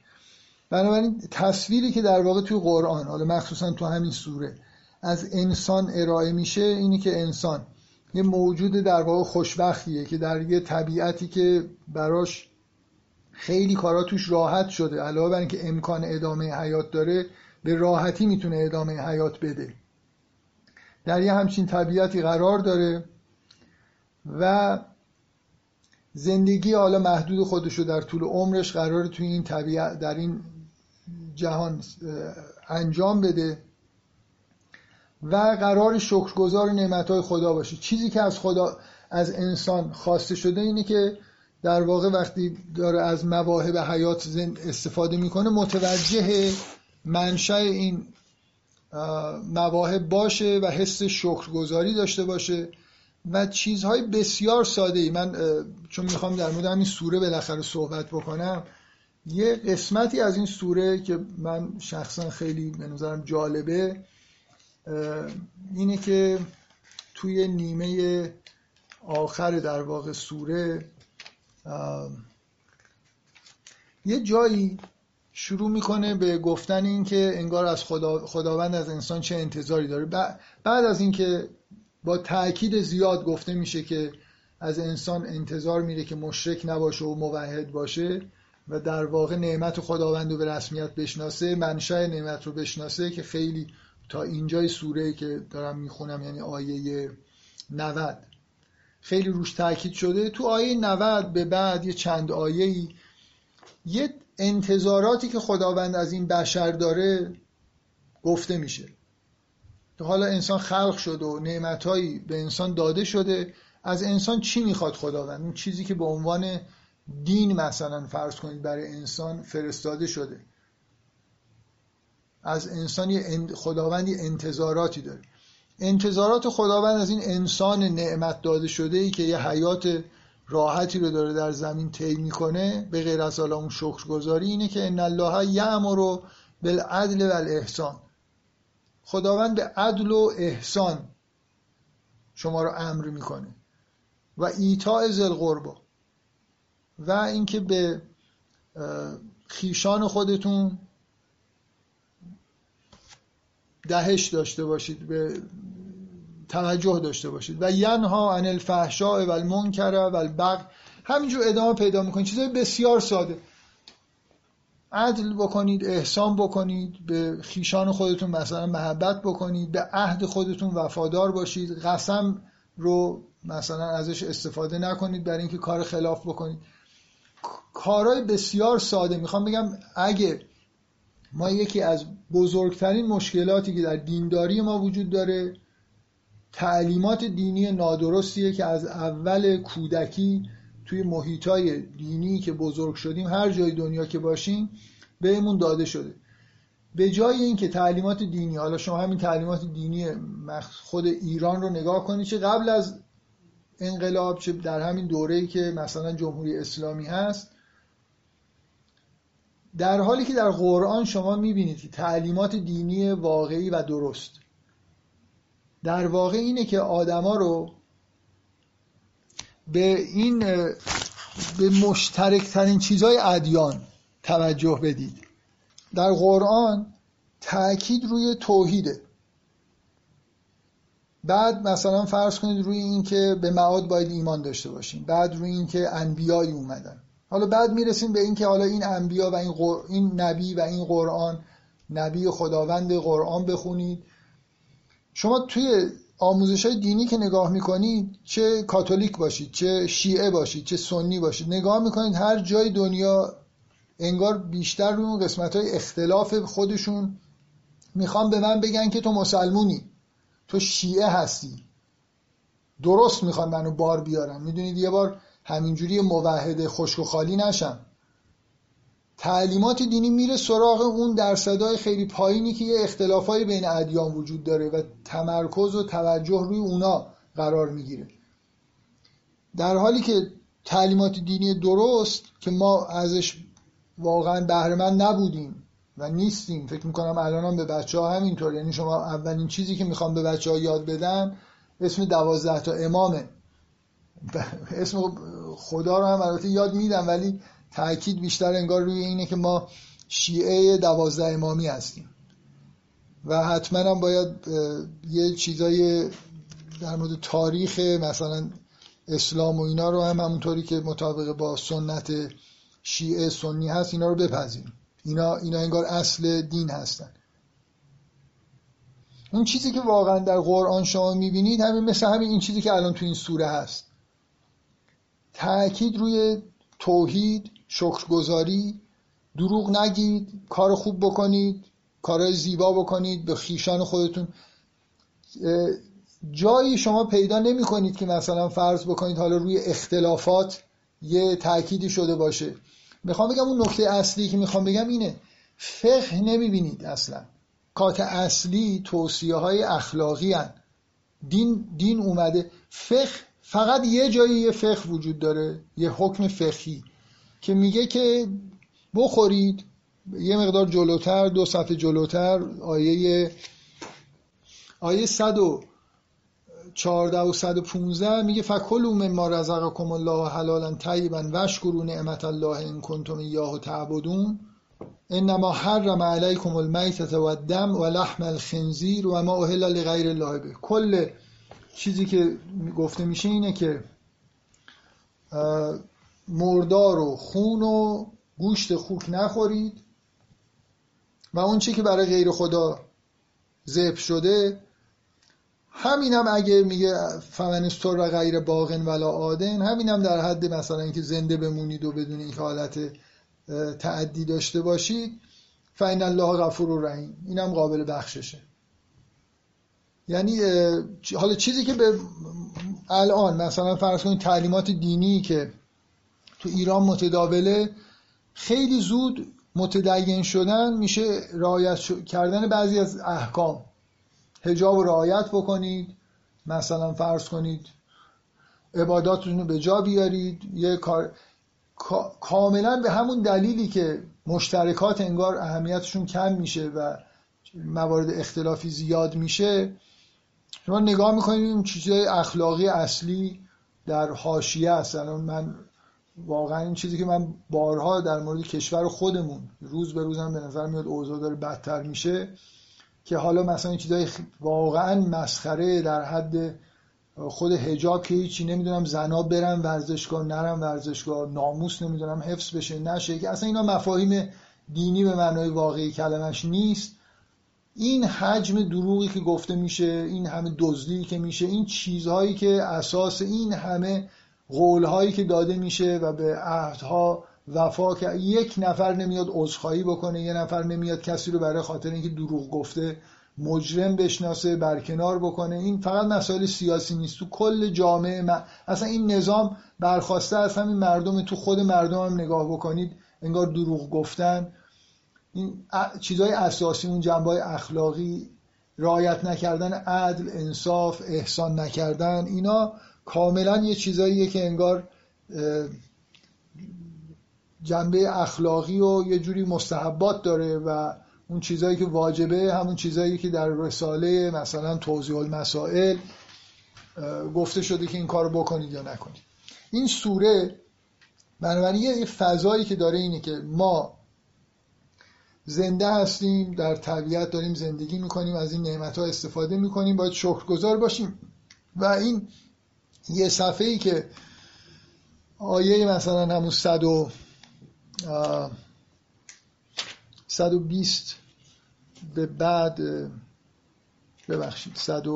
Speaker 1: بنابراین تصویری که در واقع توی قرآن حالا مخصوصا تو همین سوره از انسان ارائه میشه اینی که انسان یه موجود در واقع خوشبختیه که در یه طبیعتی که براش خیلی کارا توش راحت شده. علاوه بر اینکه امکان ادامه حیات داره به راحتی می‌تونه ادامه حیات بده. در یه همچین طبیعتی قرار داره و زندگی حالا محدود خودش رو در طول عمرش قرار توی این طبیعت در این جهان انجام بده و قرار شکرگزار نعمتهای خدا باشه. چیزی که از خدا از انسان خواسته شده اینه که در واقع وقتی داره از مواهب حیات استفاده می‌کنه متوجه منشأ این مواهب باشه و حس شکرگزاری داشته باشه و چیزهای بسیار ساده ای من چون می‌خوام در مورد همین سوره بالاخره صحبت بکنم یه قسمتی از این سوره که من شخصا خیلی به نظرم جالبه اینه که توی نیمه آخر در واقع سوره یه جایی شروع می‌کنه به گفتن این که انگار از خدا، خداوند از انسان چه انتظاری داره. بعد از اینکه با تاکید زیاد گفته میشه که از انسان انتظار میره که مشرک نباشه و موحد باشه و در واقع نعمت خداوند رو به رسمیت بشناسه منشأ نعمت رو بشناسه که خیلی تا اینجای سوره که دارم می‌خونم یعنی آیه 90 خیلی روش تاکید شده. تو آیه 90 به بعد یه چند آیه ای یه انتظاراتی که خداوند از این بشر داره گفته میشه. حالا انسان خلق شده و نعمتهایی به انسان داده شده. از انسان چی می‌خواد خداوند؟ اون چیزی که به عنوان دین مثلا فرض کنید برای انسان فرستاده شده. از انسان خداوند انتظاراتی داره. انتظارات خداوند از این انسان نعمت داده شده ای که یه حیات راحتی رو داره در زمین طی می‌کنه به غیر از حالا اون شکرگزاری اینه که ان الله یأمر بالعدل والاحسان خداوند به عدل و احسان شما رو امر می‌کنه. و ایتاء ذل قربا و اینکه به خیشان خودتون دهش داشته باشید به توجه داشته باشید. و ینها عن الفحشاء و المنکر و البغی. همینجور ادامه پیدا می‌کنید. چیزای بسیار ساده. عدل بکنید احسان بکنید به خیشان خودتون مثلا محبت بکنید به عهد خودتون وفادار باشید قسم رو مثلا ازش استفاده نکنید برای اینکه کار خلاف بکنید. کارهای بسیار ساده. می‌خوام بگم اگه ما یکی از بزرگترین مشکلاتی که در دینداری ما وجود داره تعلیمات دینی نادرستیه که از اول کودکی توی محیطای دینی که بزرگ شدیم هر جای دنیا که باشیم بهمون داده شده. به جای اینکه تعلیمات دینی حالا شما همین تعلیمات دینی خود ایران رو نگاه کنید چه قبل از انقلاب چه در همین دوره‌ای که مثلا جمهوری اسلامی هست در حالی که در قرآن شما می‌بینید که تعلیمات دینی واقعی و درست. در واقع اینه که آدما رو به این به مشترکترین چیزهای ادیان توجه بدید. در قرآن تاکید روی توحیده. بعد مثلا فرض کنید روی این که به معاد باید ایمان داشته باشیم. بعد روی این که انبیایی اومدن. حالا بعد می‌رسیم به این که حالا این انبیا و این, این نبی و این قرآن نبی خداوند قرآن بخونید. شما توی آموزش های دینی که نگاه می‌کنید چه کاتولیک باشید چه شیعه باشید چه سنی باشید نگاه می‌کنید هر جای دنیا انگار بیشتر روی اون قسمت های اختلاف خودشون. می‌خوام به من بگن که تو مسلمونی تو شیعه هستی. درست می‌خوان منو بار بیارن می‌دونید یه بار همینجوری موحد خشک و خالی نشم. تعلیمات دینی میره سراغ اون درصدهای خیلی پایینی که یه بین ادیان وجود داره و تمرکز و توجه روی اونا قرار می‌گیره. در حالی که تعلیمات دینی درست که ما ازش واقعا بهرهمند نبودیم و نیستیم فکر می‌کنم الان هم به بچه ها همینطور. یعنی شما اولین چیزی که می‌خوام به بچه ها یاد بدن اسم دوازده تا امامه. اسم خدا رو هم البته یاد میدم ولی تاکید بیشتر انگار روی اینه که ما شیعه دوازده امامی هستیم. و حتما هم باید یه چیزای در مورد تاریخ مثلا اسلام و اینا رو هم همونطوری که مطابق با سنت شیعه سنی هست اینا رو بپذیریم. اینا, اینا انگار اصل دین هستن. اون چیزی که واقعا در قرآن شما می‌بینید همین مثل همین این چیزی که الان تو این سوره هست. تأکید روی توحید شکرگزاری دروغ نگید کار خوب بکنید کارهای زیبا بکنید به خیشان خودتون. جایی شما پیدا نمی کنید که مثلا فرض بکنید حالا روی اختلافات یه تأکیدی شده باشه. می‌خوام بگم اون نکته اصلی که می‌خوام بگم اینه فقه نمی‌بینید اصلا. کات اصلی توصیه های اخلاقی هن. دین, دین اومده. فقه فقط یه جایی یه فقه وجود داره یه حکم فقهی که میگه که بخورید یه مقدار جلوتر دو صفحه جلوتر آیه آیه 114 و 115 میگه فکلوا مما رزقکم الله حلالا طیبا واشکروا نعمت الله ان کنتم ایاه تعبدون انما حرم علیکم المیتة و الدم و لحم الخنزیر و ما اهل لغیر الله به. کل چیزی که گفته میشه اینه که مردار و خون و گوشت خوک نخورید و اون چی که برای غیر خدا ذبح شده همینم هم اگه میگه فمنستور و غیر باغن ولا آدن همینم هم در حد مثلا اینکه زنده بمونید و بدون اینکه حالت تعدی داشته باشید فین الله غفور و رحیم. اینم قابل بخششه. یعنی حالا چیزی که به الان مثلا فرض کنید تعلیمات دینی که تو ایران متداوله خیلی زود متدین شدن میشه رعایت کردن بعضی از احکام. هجاب رو رعایت بکنید مثلا فرض کنید عباداتتون رو به جا بیارید یه کار کاملا به همون دلیلی که مشترکات انگار اهمیتشون کم میشه و موارد اختلافی زیاد میشه شما نگاه می‌کنید این چیزهای اخلاقی اصلی در حاشیه است. الان من واقعا این چیزی که من بارها در مورد کشور خودمون روز به روزم به نظر میاد اوضاع داره بدتر میشه که حالا مثلا چیزای واقعا مسخره در حد خود هجاب که هیچی نمی‌دونم زنا برن ورزشگاه نرم ورزشگاه ناموس نمی‌دونم حفظ بشه نشه که اصلا اینا مفاهیم دینی به معنای واقعی کلمش نیست. این حجم دروغی که گفته میشه این همه دزدی که میشه این چیزهایی که اساس این همه قولهایی که داده میشه و به عهدها وفا که یک نفر نمیاد عذرخواهی بکنه یه نفر نمیاد کسی رو برای خاطر اینکه دروغ گفته مجرم بشناسه برکنار بکنه. این فقط مسائل سیاسی نیست. تو کل جامعه اصلا این نظام برخواسته از همین مردم تو خود مردم هم نگاه بکنید انگار دروغ گفتن. این چیزهای اساسی اون جنبه اخلاقی رعایت نکردن عدل انصاف احسان نکردن اینا کاملا یه چیزاییه که انگار جنبه اخلاقی و یه جوری مستحبات داره و اون چیزایی که واجبه همون چیزایی که در رساله مثلا توضیح المسائل گفته شده که این کارو بکنید یا نکنید. این سوره بنابراین یه فضایی که داره اینه که ما زنده هستیم در طبیعت داریم زندگی می‌کنیم از این نعمت ها استفاده می‌کنیم باید شکرگزار باشیم. و این یه صفحه ای که آیه مثلا همون صد و 120 به بعد ببخشید 100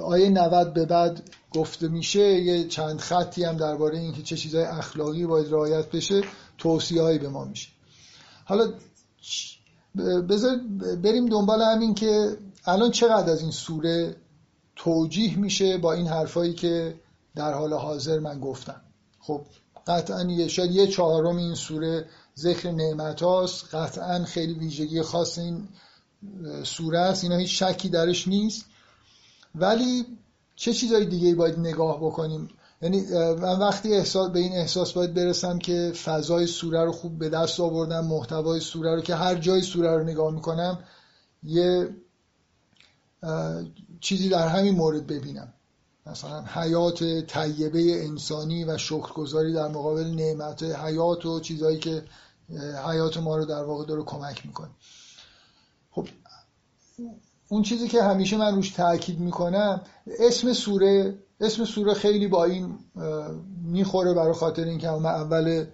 Speaker 1: آیه 90 به بعد گفته میشه یه چند خطی هم درباره اینکه چه چیزهای اخلاقی باید رعایت بشه توصیه به ما میشه. حالا بذار بریم دنبال همین که الان چقدر از این سوره توجیه میشه با این حرفایی که در حال حاضر من گفتم. خب قطعا شاید یه چهارم این سوره ذکر نعمت هاست. قطعا خیلی ویژگی خاص این سوره است. اینا هیچ شکی درش نیست. ولی چه چیزهای دیگه باید نگاه بکنیم؟ یعنی من وقتی احساس به این احساس باید برسم که فضای سوره رو خوب به دست آوردم محتوای سوره رو که هر جای سوره رو نگاه می‌کنم یه چیزی در همین مورد ببینم. مثلا حیات طیبه انسانی و شکرگزاری در مقابل نعمت حیات و چیزهایی که حیات ما رو در واقع داره کمک می‌کنه. خب اون چیزی که همیشه من روش تاکید می‌کنم اسم سوره اسم سوره خیلی با این می‌خوره برای خاطر اینکه من اول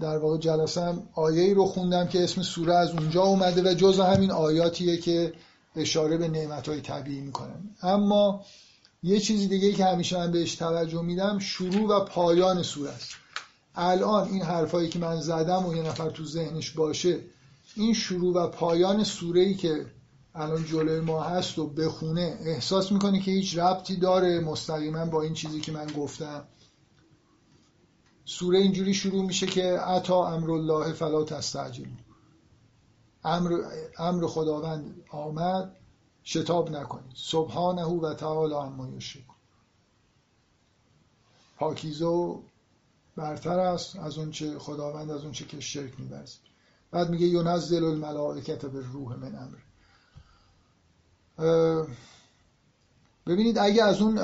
Speaker 1: در واقع جلسم آیه رو خوندم که اسم سوره از اونجا اومده و جز همین آیاتیه که اشاره به نعمت های طبیعی می‌کنن اما یه چیزی دیگه که همیشه من بهش توجه میدم شروع و پایان سوره است. الان این حرفایی که من زدم و یه نفر تو ذهنش باشه این شروع و پایان سوره ای که الان جلوی ما هست و بخونه احساس می‌کنه که هیچ ربطی داره؟ مستقیما با این چیزی که من گفتم. سوره اینجوری شروع میشه که عطا امر الله فلا تستعجل امر, امر خداوند آمد شتاب نکنید. سبحانه و تعالی اما یشرک پاکیزه برتر است از اون چه خداوند از اون چه که شرک میبرزید بعد میگه ینزل الملائکت به روح من امر ببینید اگه از اون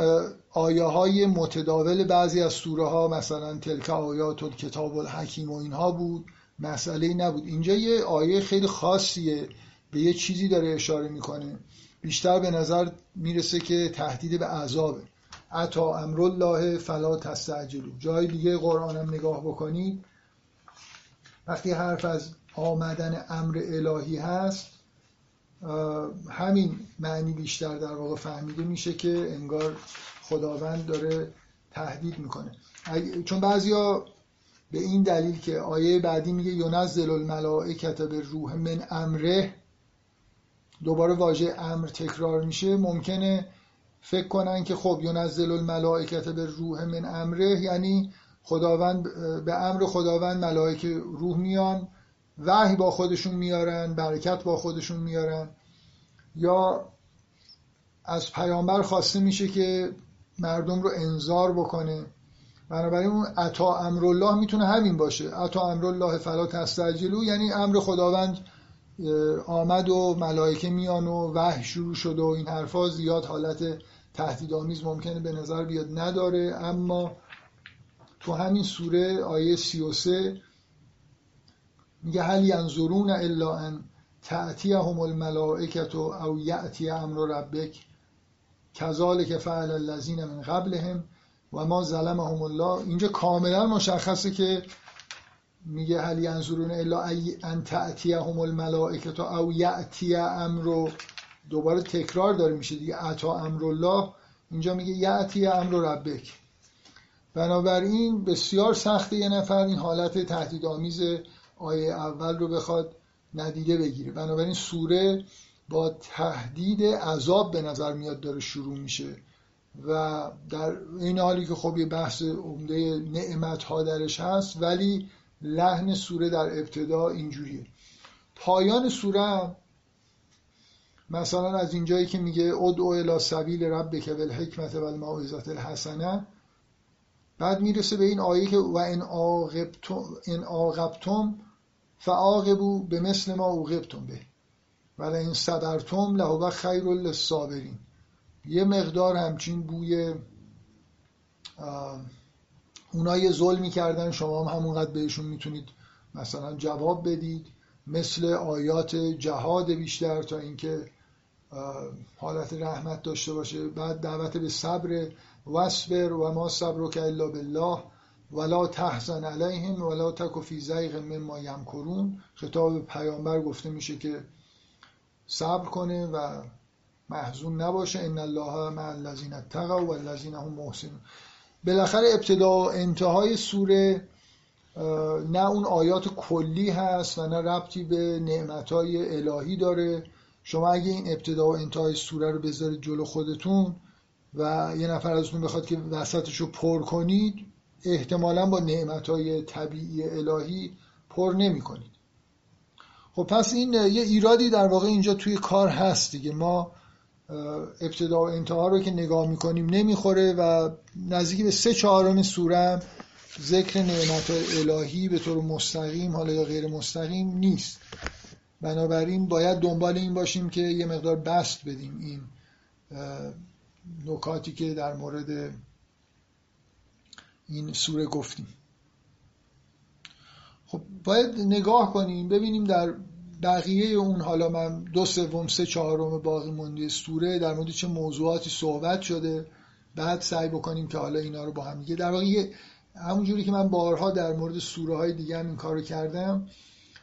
Speaker 1: آیه های متداول بعضی از سوره ها مثلا تلک آیات و کتاب الحکیم و اینها بود مسئله نبود. اینجا یه آیه خیلی خاصیه به یه چیزی داره اشاره می‌کنه. بیشتر به نظر می‌رسه که تهدید به عذابه. اتا امر الله فلا تستعجلو جای دیگه قرآنم نگاه بکنید. وقتی حرف از آمدن امر الهی هست همین معنی بیشتر در واقع فهمیده میشه که انگار خداوند داره تهدید می‌کنه. چون بعضیا به این دلیل که آیه بعدی میگه ینزل الملائکت به روح من امره دوباره واژه امر تکرار میشه ممکنه فکر کنن که خب ینزل الملائکت به روح من امره یعنی خداوند به امر خداوند ملائکه روح میان وحی با خودشون میارن برکت با خودشون میارن. یا از پیامبر خواسته میشه که مردم رو انذار بکنه. بنابراین اون عطا امرالله می‌تونه همین باشه. عطا امرالله فلا تستعجلو یعنی امر خداوند آمد و ملائکه میان و وحی شروع شد و این حرفا زیاد حالت تهدیدآمیز ممکنه به نظر بیاد نداره. اما تو همین سوره آیه 33 میگه هل ینظرون الا ان تأتیهم الملائکت او یأتی امر ربک کذالک فعل الذین من قبلهم و ما ظلمهم الله. اینجا کاملا مشخصه که میگه هل ینظرون الا ان تأتیهم الملائکت او یأتی امر. دوباره تکرار داره میشه دیگه. عطا امر الله. اینجا میگه یأتی امر ربک. بنابراین بسیار سخته یه نفر. این حالت تهدیدآمیز آیه اول رو بخواد ندیده بگیره. بنابراین سوره با تهدید عذاب به نظر میاد داره شروع میشه و در این حالی که خب یه بحث عمده نعمت ها درش هست ولی لحن سوره در ابتدا اینجوریه. پایان سوره مثلا از اینجایی که میگه ادعو الى سبیل ربک بالحکمت و الموعظه الحسنه بعد می‌رسه به این آیه که و ان عاقبتم فعاقبوا به مثل ما عوقبتم به. ولی این صبرتم لهو خیر للصابرین. یه مقدار همچین بوی اونا یه ظلمی کردن شما هم همونقدر بهشون می‌تونید مثلا جواب بدید. مثل آیات جهاد بیشتر تا اینکه حالت رحمت داشته باشه. بعد دعوت به صبر وصبر و ما صبر که الا بالله. ولا تحزن علیهم ولا تک فی زیغ مما یمکرون. خطاب پیامبر گفته میشه که صبر کنه و محزون نباشه. ان الله مع الذین اتقوا والذین هم محسنون. بالاخره ابتدا و انتهای سوره نه اون آیات کلی هست و نه ربطی به نعمتهای الهی داره. شما اگه این ابتدا و انتهای سوره رو بذارید جلو خودتون و یه نفر ازتون بخواد که وسطش رو پر کنید احتمالا با نعمتهای طبیعی الهی پر نمی کنید خب پس این یه ایرادی در واقع اینجا توی کار هست دیگه. ما ابتدا و انتها رو که نگاه می‌کنیم نمی‌خوره و نزدیک به سه چهارم سوره ذکر نعمت الهی به طور مستقیم حالا یا غیر مستقیم نیست. بنابراین باید دنبال این باشیم که یه مقدار بست بدیم این نکاتی که در مورد این سوره گفتیم. خب باید نگاه کنیم ببینیم در بقیه اون حالا من دو سوم سه چهارم باقی مونده سوره در مورد چه موضوعاتی صحبت شده بعد سعی بکنیم که حالا اینا رو با هم دیگه در واقع همونجوری که من بارها در مورد سوره های دیگه هم این کارو کردم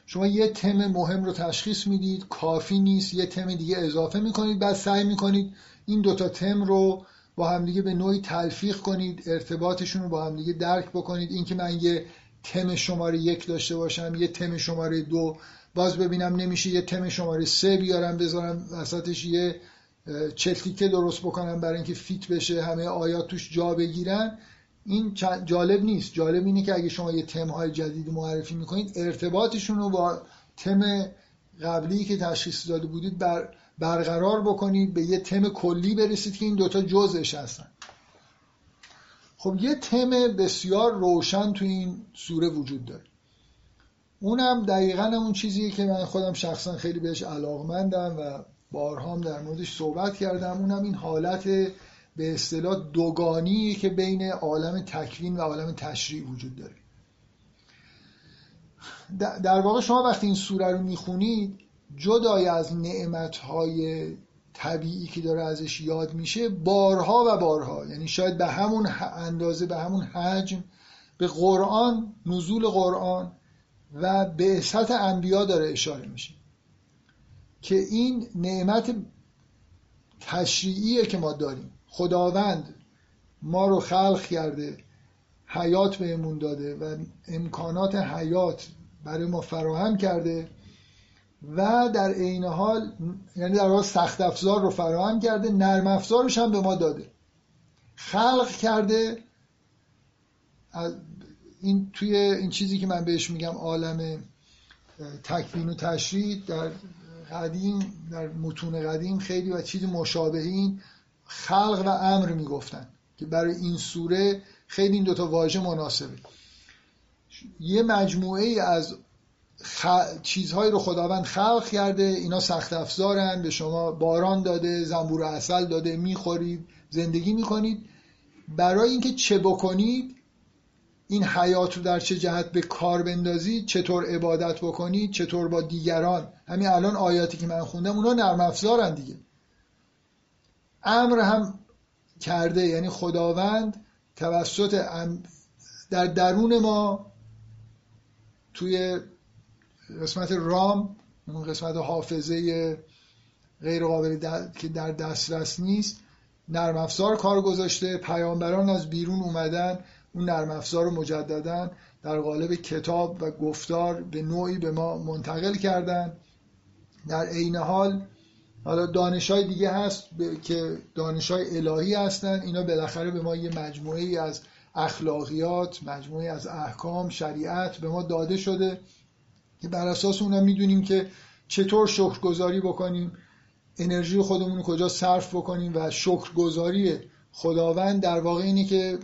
Speaker 1: شما یه تم مهم رو تشخیص می‌دید کافی نیست یه تم دیگه اضافه می‌کنید بعد سعی می‌کنید این دوتا تم رو با همدیگه به نوعی تلفیق کنید ارتباطشون رو با همدیگه درک بکنید. اینکه من یه تم شماره یک داشته باشم یه تم شماره دو باز ببینم نمیشه یه تم شماره سه بیارم بذارم وسطش یه چلتیکه درست بکنم برای اینکه فیت بشه همه آیات توش جا بگیرن. این جالب نیست. جالب اینه که اگه شما یه تم های جدید معرفی می‌کنید ارتباطشون رو با تم قبلی که تشخیص داده بودید بر برقرار بکنید به یه تم کلی برسید که این دوتا جزش هستن. خب یه تم بسیار روشن تو این سوره وجود داره. اونم دقیقا اون چیزیه که من خودم شخصا خیلی بهش علاقمندم و بارهام در موردش صحبت کردم. اونم این حالت به اصطلاح دوگانی که بین عالم تکوین و عالم تشریع وجود داره. در واقع شما وقتی این سوره رو می‌خونید جدای از نعمتهای طبیعی که داره ازش یاد میشه بارها و بارها. یعنی شاید به همون اندازه به همون حجم به قرآن نزول قرآن و به سطح انبیا داره اشاره میشه که این نعمت تشریعیه که ما داریم. خداوند ما رو خلق کرده حیات بهمون داده و امکانات حیات برای ما فراهم کرده. و در عین حال یعنی در واقع سخت افزار رو فراهم کرده نرم افزارش هم به ما داده. خلق کرده این توی این چیزی که من بهش میگم عالم تکوین و تشریح در قدیم در متون قدیم خیلی و چیز مشابهین خلق و امر می‌گفتن که برای این سوره خیلی این دوتا واژه مناسبه. یه مجموعه از خ... چیزهایی رو خداوند خلق کرده اینا سخت افزارن به شما باران داده زنبور اصل داده می‌خورید زندگی می‌کنید. برای اینکه چه بکنید این حیات رو در چه جهت به کار بندازید چطور عبادت بکنید چطور با دیگران. همین الان آیاتی که من خوندم اونا نرم افزارن دیگه. امر هم کرده یعنی خداوند توسط در درون ما توی قسمت رام اون قسمت حافظه غیر قابل که در دسترس نیست نرم افزار کار گذاشته پیامبران از بیرون اومدن اون نرم افزار رو مجددا در قالب کتاب و گفتار به نوعی به ما منتقل کردن. در عین حال حالا دانش های دیگه هست که دانش های الهی هستن اینا بالاخره به ما یه مجموعه از اخلاقیات مجموعه از احکام شریعت به ما داده شده. که بر اساس اونم می‌دونیم که چطور شکرگزاری بکنیم انرژی خودمون رو کجا صرف بکنیم و شکرگزاری خداوند در واقع اینه که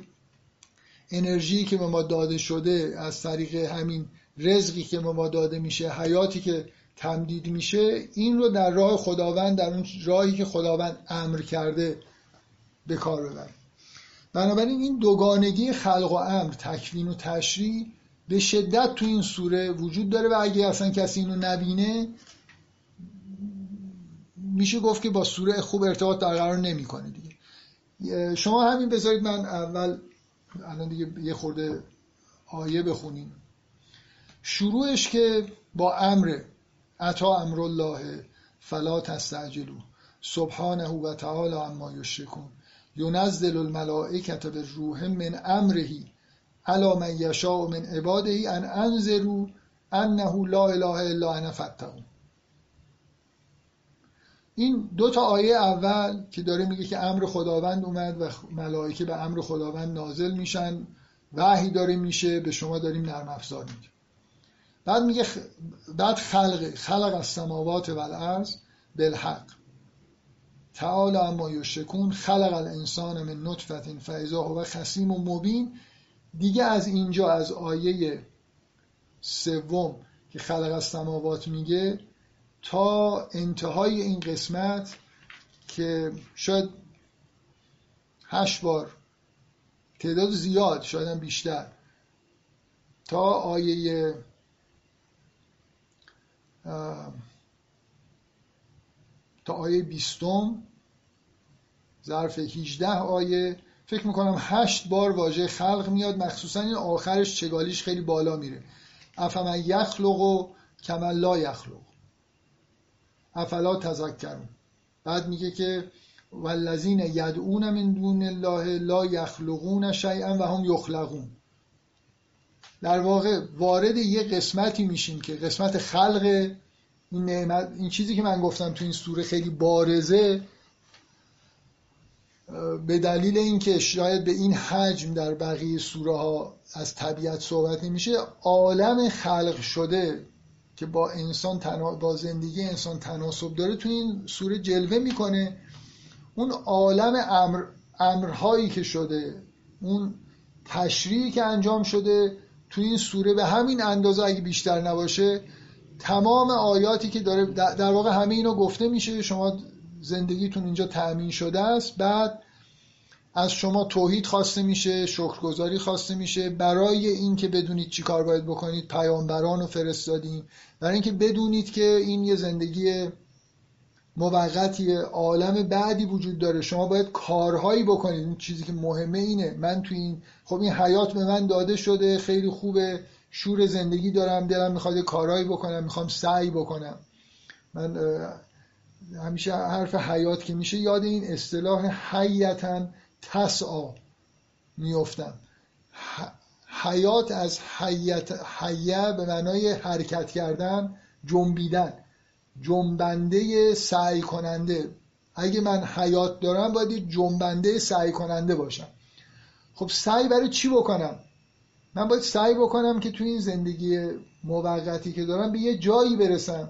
Speaker 1: انرژی که به ما داده شده از طریق همین رزقی که به ما داده میشه حیاتی که تمدید میشه این رو در راه خداوند در اون راهی که خداوند امر کرده به کار ببریم بنابراین این دوگانگی خلق و امر تکوین و تشریع به شدت تو این سوره وجود داره و اگه اصلا کسی اینو نبینه میشه گفت که با سوره خوب ارتباط برقرار نمی‌کنه دیگه. شما همین بذارید من اول الان دیگه یه خورده آیه بخونیم. شروعش که با امر عطا امر الله فلا تستعجلو سبحانه و تعالی اما یشرکون. ينزل الملائکت به روح من امرهی. علا من یشاء من عباده ان انذروا انه لا اله الا انا فاتقون. این دو تا آیه اول که داره میگه که امر خداوند اومد و ملائکه به امر خداوند نازل میشن وحی داره میشه به شما داریم نرم افزار میگه بعد میگه بعد خلق خلق از سماوات و الارض بالحق. تعالی اما یشکون خلق الانسان من نطفت فاذا هو خصیم و مبین. دیگه از اینجا از آیه سوم که خلق از سماوات میگه تا انتهای این قسمت که شاید هشت بار تعداد زیاد شاید هم بیشتر تا آیه تا آیه بیستم ظرف 18 آیه فکر می‌کنم هشت بار واژه خلق میاد مخصوصا این آخرش چگالیش خیلی بالا میره. افمن یخلق و کمن لا یخلق. افلا تذکرون. بعد میگه که والذین یدعون من دون الله لا یخلقون شیئا و هم یخلقون. در واقع وارد یه قسمتی میشیم که قسمت خلق این نعمت این چیزی که من گفتم تو این سوره خیلی بارزه به دلیل اینکه شاید به این حجم در بقیه سوره ها از طبیعت صحبت نمیشه عالم خلق شده که با انسان با زندگی انسان تناسب داره تو این سوره جلوه می‌کنه. اون عالم امر... امرهایی که شده اون تشریعی که انجام شده تو این سوره به همین اندازه اگه بیشتر نباشه تمام آیاتی که داره در واقع همه اینو گفته میشه. شما زندگیتون اینجا تأمین شده است. بعد از شما توحید خواسته میشه شکرگزاری خواسته میشه. برای اینکه بدونید چی کار باید بکنید پیامبران رو فرستادیم. برای اینکه بدونید که این یه زندگی موقتی عالم بعدی وجود داره. شما باید کارهایی بکنید. این چیزی که مهمه اینه. من تو این خب این حیات به من داده شده. خیلی خوبه. شور زندگی دارم. دلم می‌خواد کارهایی بکنم. می‌خوام سعی بکنم. من همیشه حرف حیات که میشه یاد این اصطلاح حیتا تسعا میفتم حیات از حیت حیه به معنای حرکت کردن جنبیدن. جنبنده سعی کننده. اگه من حیات دارم باید جنبنده سعی کننده باشم. خب سعی برای چی بکنم؟ من باید سعی بکنم که تو این زندگی موقتی که دارم به یه جایی برسم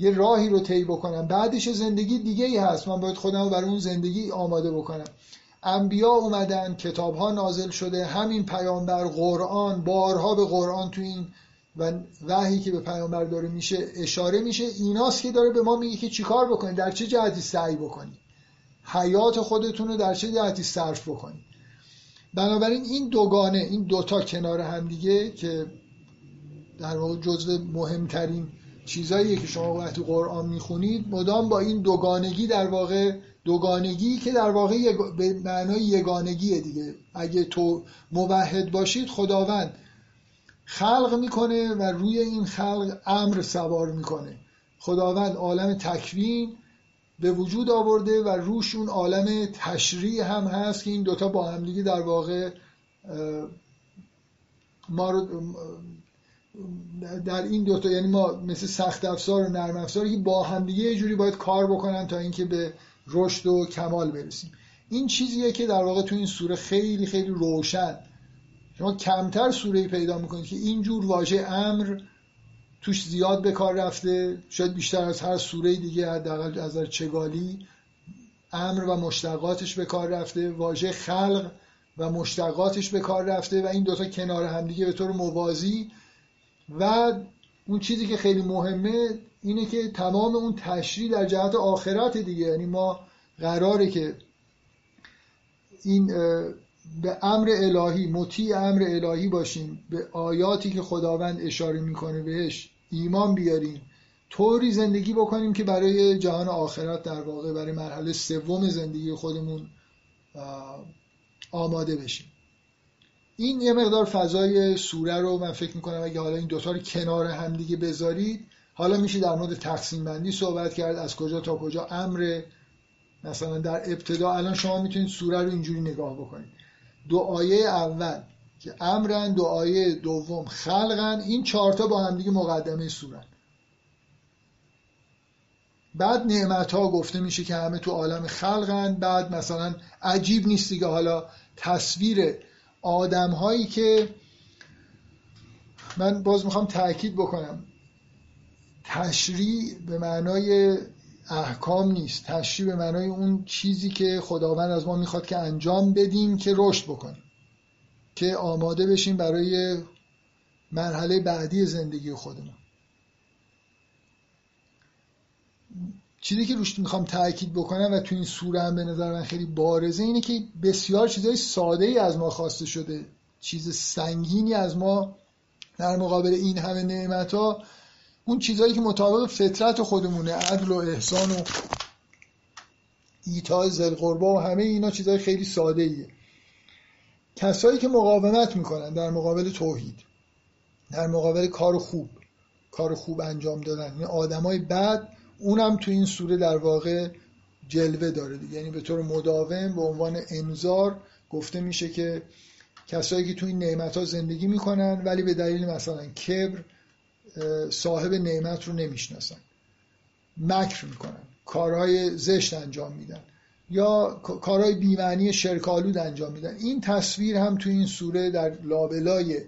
Speaker 1: یه راهی رو طی بکنم. بعدش زندگی دیگه ای هست. من باید خودم رو برای اون زندگی آماده بکنم. انبیا اومدن کتاب ها نازل شده. همین پیامبر قرآن بارها به قرآن تو این و وحی که به پیامبر داره میشه اشاره میشه. ایناست که داره به ما میگه که چیکار بکنید در چه جهتی سعی بکنید حیات خودتون رو در چه جهتی صرف بکنید بنابراین این دوگانه این دوتا کنار هم دیگه که در واقع جزو مهمترین چیزاییه که شما وقتی قرآن می‌خونید مدام با این دوگانگی در واقع دوگانگی که در واقع به معنای یگانگیه دیگه. اگه تو موحد باشید خداوند خلق می‌کنه و روی این خلق امر سوار می‌کنه. خداوند عالم تکوین به وجود آورده و روش اون عالم تشریع هم هست که این دوتا با هم دیگه در واقع ما رو در این دوتا یعنی ما مثل سخت افزار و نرم افزار که با هم دیگه یه جوری باید کار بکنن تا اینکه به رشد و کمال برسیم. این چیزیه که در واقع تو این سوره خیلی خیلی روشن. شما کمتر سوره پیدا می‌کنید که اینجور واژه امر توش زیاد به کار رفته. شاید بیشتر از هر سوره دیگه حداقل از چگالی امر و مشتقاتش به کار رفته واژه خلق و مشتقاتش به کار رفته و این دوتا کنار همدیگه به طور موازی و اون چیزی که خیلی مهمه اینه که تمام اون تشریح در جهت آخرت دیگه. یعنی ما قراره که این به امر الهی مطیع امر الهی باشیم به آیاتی که خداوند اشاره می‌کنه بهش ایمان بیاریم طوری زندگی بکنیم که برای جهان آخرت در واقع برای مرحله سوم زندگی خودمون آماده بشیم. این یه مقدار فضای سوره رو من فکر می‌کنم اگه حالا این دوتا رو کنار همدیگه بذارید حالا میشه در مورد تقسیم بندی صحبت کرد از کجا تا کجا امر مثلا در ابتدا الان شما می‌تونید سوره رو اینجوری نگاه بکنید. دو آیه اول که امرن دو آیه دوم خلقن این چهارتا با هم دیگه مقدمه سورن. بعد نعمت ها گفته میشه که همه تو عالم خلقن بعد مثلا عجیب نیست دیگه حالا تصویر آدم هایی که من باز می‌خوام تاکید بکنم. تشریع به معنای احکام نیست. تشریع به معنای اون چیزی که خداوند از ما می‌خواد که انجام بدیم که رشد بکنیم. که آماده بشیم برای مرحله بعدی زندگی خودمون. چیزی که روش می‌خوام تاکید بکنم و تو این سوره هم به نظر من خیلی بارزه اینه که بسیار چیزای ساده ای از ما خواسته شده. چیز سنگینی از ما در مقابل این همه نعمت ها اون چیزهایی که مطابق فطرت خودمونه. عدل و احسان و ایتای زلقربا و همه اینا چیزهای خیلی ساده ایه کسایی که مقاومت می‌کنن در مقابل توحید در مقابل کار خوب کار خوب انجام دادن. یعنی آدمای بد اونم تو این سوره در واقع جلوه داره یعنی به طور مداوم به عنوان انذار گفته میشه که کسایی که تو این نعمت ها زندگی می‌کنن ولی به دلیل مثلا کبر صاحب نعمت رو نمی‌شناسن. مکر می‌کنن. کارهای زشت انجام میدن. یا کارهای بیمعنی شرکالود انجام میدن. این تصویر هم تو این سوره در لابلای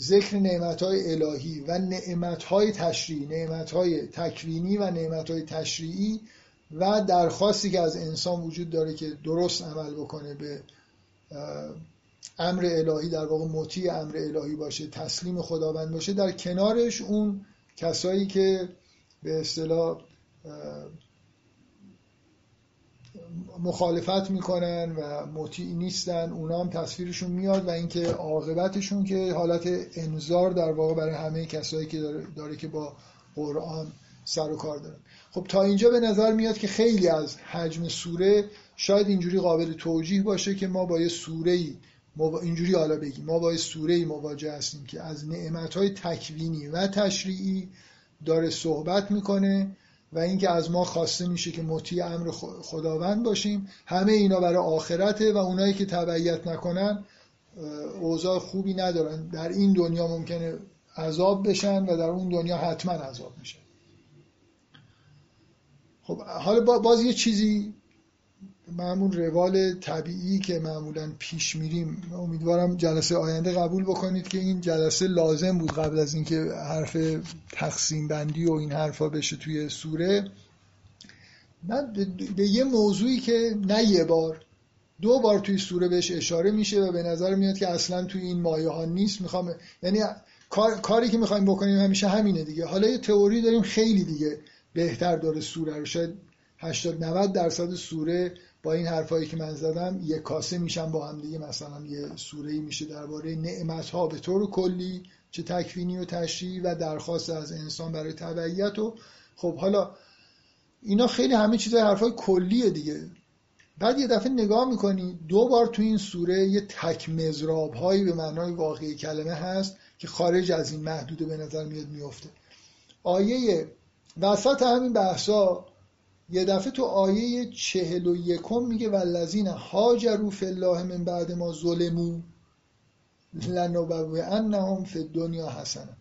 Speaker 1: ذکر نعمتهای الهی و نعمتهای تشریعی نعمتهای تکوینی و نعمتهای تشریعی و درخواستی که از انسان وجود داره که درست عمل بکنه به امر الهی در واقع مطیع امر الهی باشه تسلیم خداوند باشه در کنارش اون کسایی که به اصطلاح مخالفت می‌کنن و مطیع نیستن اونا هم تصویرشون میاد و اینکه عاقبتشون که حالت انذار در واقع برای همه کسایی که داره, داره که با قرآن سر و کار دارن. خب تا اینجا به نظر میاد که خیلی از حجم سوره شاید اینجوری قابل توجیه باشه که ما با یه سوره ای اینجوری حالا بگیم ما با یه سوره مواجه هستیم که از نعمتهای تکوینی و تشریعی داره صحبت می‌کنه و اینکه از ما خواسته میشه که مطیع امر خداوند باشیم. همه اینا برای آخرته و اونایی که تبعیت نکنن اوضاع خوبی ندارن. در این دنیا ممکنه عذاب بشن و در اون دنیا حتما عذاب میشن خب حالا باز یه چیزی معمول روال طبیعی که معمولا پیش میریم. امیدوارم جلسه آینده قبول بکنید که این جلسه لازم بود قبل از اینکه حرف تقسیم بندی و این حرفا بشه توی سوره. من به یه موضوعی که نه یه بار دو بار توی سوره بهش اشاره میشه و به نظر میاد که اصلا توی این مایه ها نیست. می‌خوام یعنی کاری که می‌خوایم بکنیم همیشه همینه دیگه. حالا یه تئوری داریم خیلی دیگه بهتر داره سوره رو. شاید 80 90 درصد سوره با این حرفایی که من زدم یه کاسه میشن با هم دیگه مثلا یه سوره میشه درباره نعمت ها به طور کلی چه تکوینی و تشریعی و درخواست از انسان برای تبعیت و خب حالا اینا خیلی همه چیزای حرفای کلیه دیگه. بعد یه دفعه نگاه می‌کنی دو بار تو این سوره یه تک مزراب هایی به معنای واقعی کلمه هست که خارج از این محدوده به نظر میاد میفته آیه وسط همین بحثا یه دفعه تو آیه چهل و یکم میگه والذین هاجروا فی الله من بعد ما ظلمو انهم فی دنیا حسنه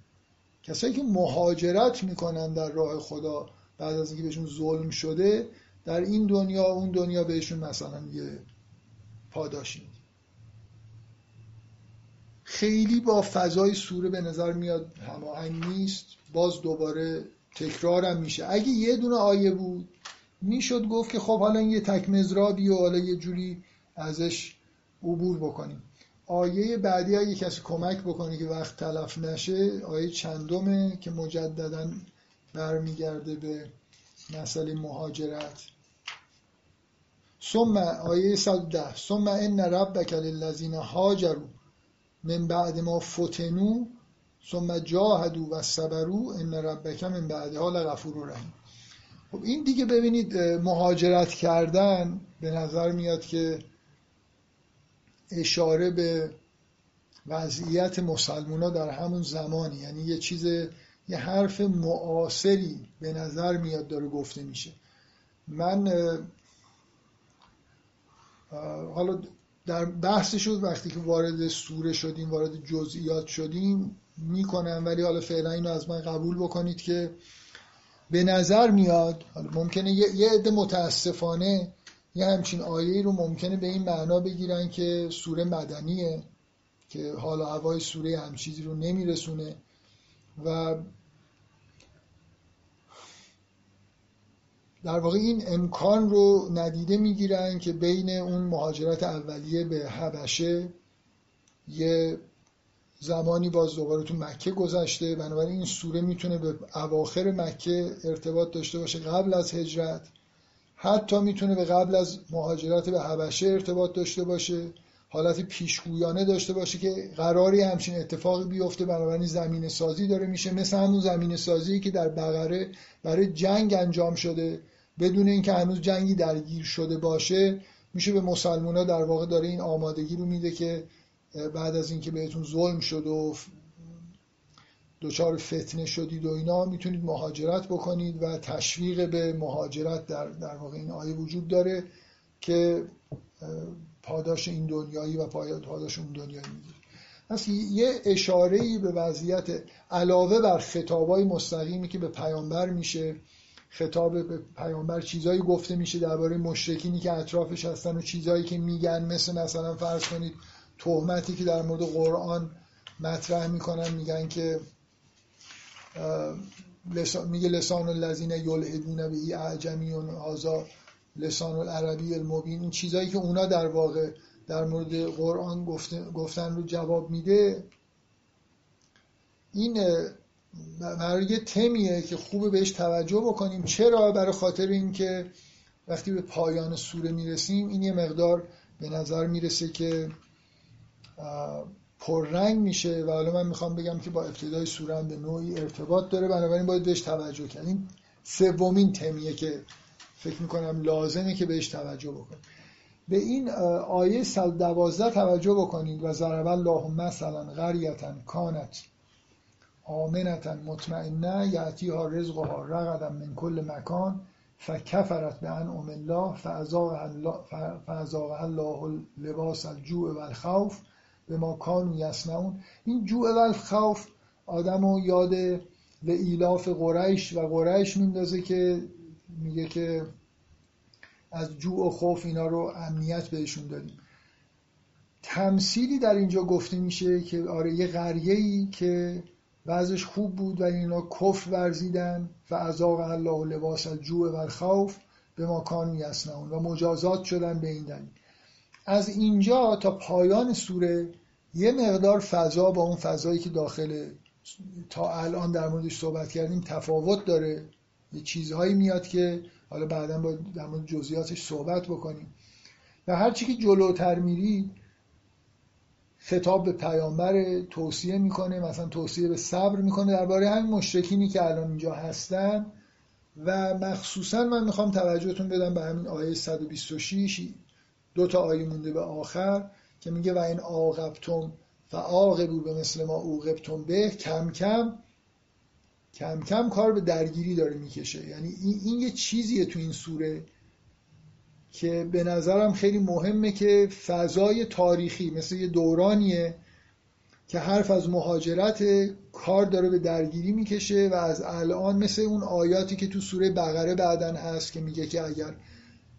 Speaker 1: کسایی که مهاجرت می‌کنن در راه خدا بعد از اینکه بهشون ظلم شده در این دنیا اون دنیا بهشون مثلا یه پاداشی خیلی با فضای سوره به نظر میاد هماهنگ نیست باز دوباره تکرارم میشه. اگه یه دونه آیه بود می‌شد گفت که خب حالا یه تک مزرابی و حالا یه جوری ازش عبور بکنیم. آیه بعدی اگه کسی کمک بکنه که وقت تلف نشه آیه چندمه که مجددا برمیگرده به مسئله مهاجرت. ثم آیه 110 ثم ان ربک للذین هاجروا من بعد ما فتنو ثم جاهدوا و صبروا ان ربک من بعدها لغفور رحیم. خب این دیگه ببینید مهاجرت کردن به نظر میاد که اشاره به وضعیت مسلمونا در همون زمانی. یعنی یه چیز یه حرف معاصری به نظر میاد داره گفته میشه. من حالا در بحث شد وقتی که وارد سوره شدیم وارد جزئیات شدیم می‌کنم ولی حالا فعلا اینو از من قبول بکنید که به نظر میاد ممکنه یه عده متاسفانه یه همچین آیه رو ممکنه به این معنا بگیرن که سوره مدنیه که حالا هوای سوره هم چیزی رو نمیرسونه و در واقع این امکان رو ندیده می‌گیرن که بین اون مهاجرت اولیه به حبشه یه زمانی باز دوباره تو مکه گذشته. بنابراین این سوره می‌تونه به اواخر مکه ارتباط داشته باشه قبل از هجرت. حتی می‌تونه به قبل از مهاجرت به حبشه ارتباط داشته باشه. حالت پیشگویانه داشته باشه که قراری همچین اتفاقی بیفته. بنابراین زمین سازی داره میشه. مثل همون زمین سازی که در بقره برای جنگ انجام شده. بدون اینکه هنوز جنگی درگیر شده باشه میشه به مسلمونا در واقع داره این آمادگی رو میده که بعد از اینکه بهتون ظلم شد و دچار فتنه شدید و اینا می‌تونید مهاجرت بکنید و تشویق به مهاجرت در, در واقع این آیه وجود داره که پاداش این دنیایی و پاداش اون دنیایی می‌گیره. پس یه اشاره به وضعیت علاوه بر خطابای مستقیمی که به پیامبر میشه خطاب به پیامبر چیزایی گفته میشه درباره مشرکینی که اطرافش هستن و چیزایی که میگن مثل مثلا فرض کنید تهمتی که در مورد قرآن مطرح می‌کنن میگن که میگه لسان الذین یلحدون به اعجمی و لسان العربی المبین. این چیزایی که اونا در واقع در مورد قرآن گفتن رو جواب میده. این برای یه تمیه که خوبه بهش توجه بکنیم. چرا؟ برای خاطر اینکه وقتی به پایان سوره می‌رسیم این یه مقدار به نظر می‌رسه که پررنگ میشه و حالا من می‌خوام بگم که با ابتدای سوره هم به نوعی ارتباط داره بنابراین باید بهش توجه کنیم. سومین تمیه که فکر می‌کنم لازمه که بهش توجه بکنیم. به این آیه 112 توجه بکنید و ضرب الله مثلا قریتا کانت آمنتا مطمئنه یعطی ها رزق ها رغدا من کل مکان فکفرت به انعم الله فازاق الله لباس الجوع و الخوف به ما کانو این جوع و الخوف آدم رو یاد به ایلاف قریش و قریش میندازه که میگه که از جوع و خوف اینا رو امنیت بهشون دادیم. تمثیلی در اینجا گفته میشه که آره یه قریه ای که وضعش خوب بود و اینا کف ورزیدن و ازاق الله لباس الجوع و الخوف به ما کانو و مجازات شدن به این دلیل. از اینجا تا پایان سوره یه مقدار فضا با اون فضایی که داخل تا الان در موردش صحبت کردیم تفاوت داره. یه چیزهایی میاد که حالا بعدا با در مورد جزئیاتش صحبت بکنیم. و هرچی که جلوتر میرید خطاب به پیامبر توصیه می‌کنه مثلا توصیه به صبر می‌کنه درباره همین مشرکینی که الان اینجا هستن. و مخصوصا من می‌خوام توجهتون بدم به همین آیه 126 دو تا آیه مونده به آخر که میگه و این عاقبتم فعاقبو به مثل ما اوقبتم به کم کم کم کم کار به درگیری داره می‌کشه. یعنی این, این یه چیزیه تو این سوره که به نظرم خیلی مهمه که فضای تاریخی مثل یه دورانیه که حرف از مهاجرت کار داره به درگیری می‌کشه و از الان مثل اون آیاتی که تو سوره بقره بعدا هست که میگه که اگر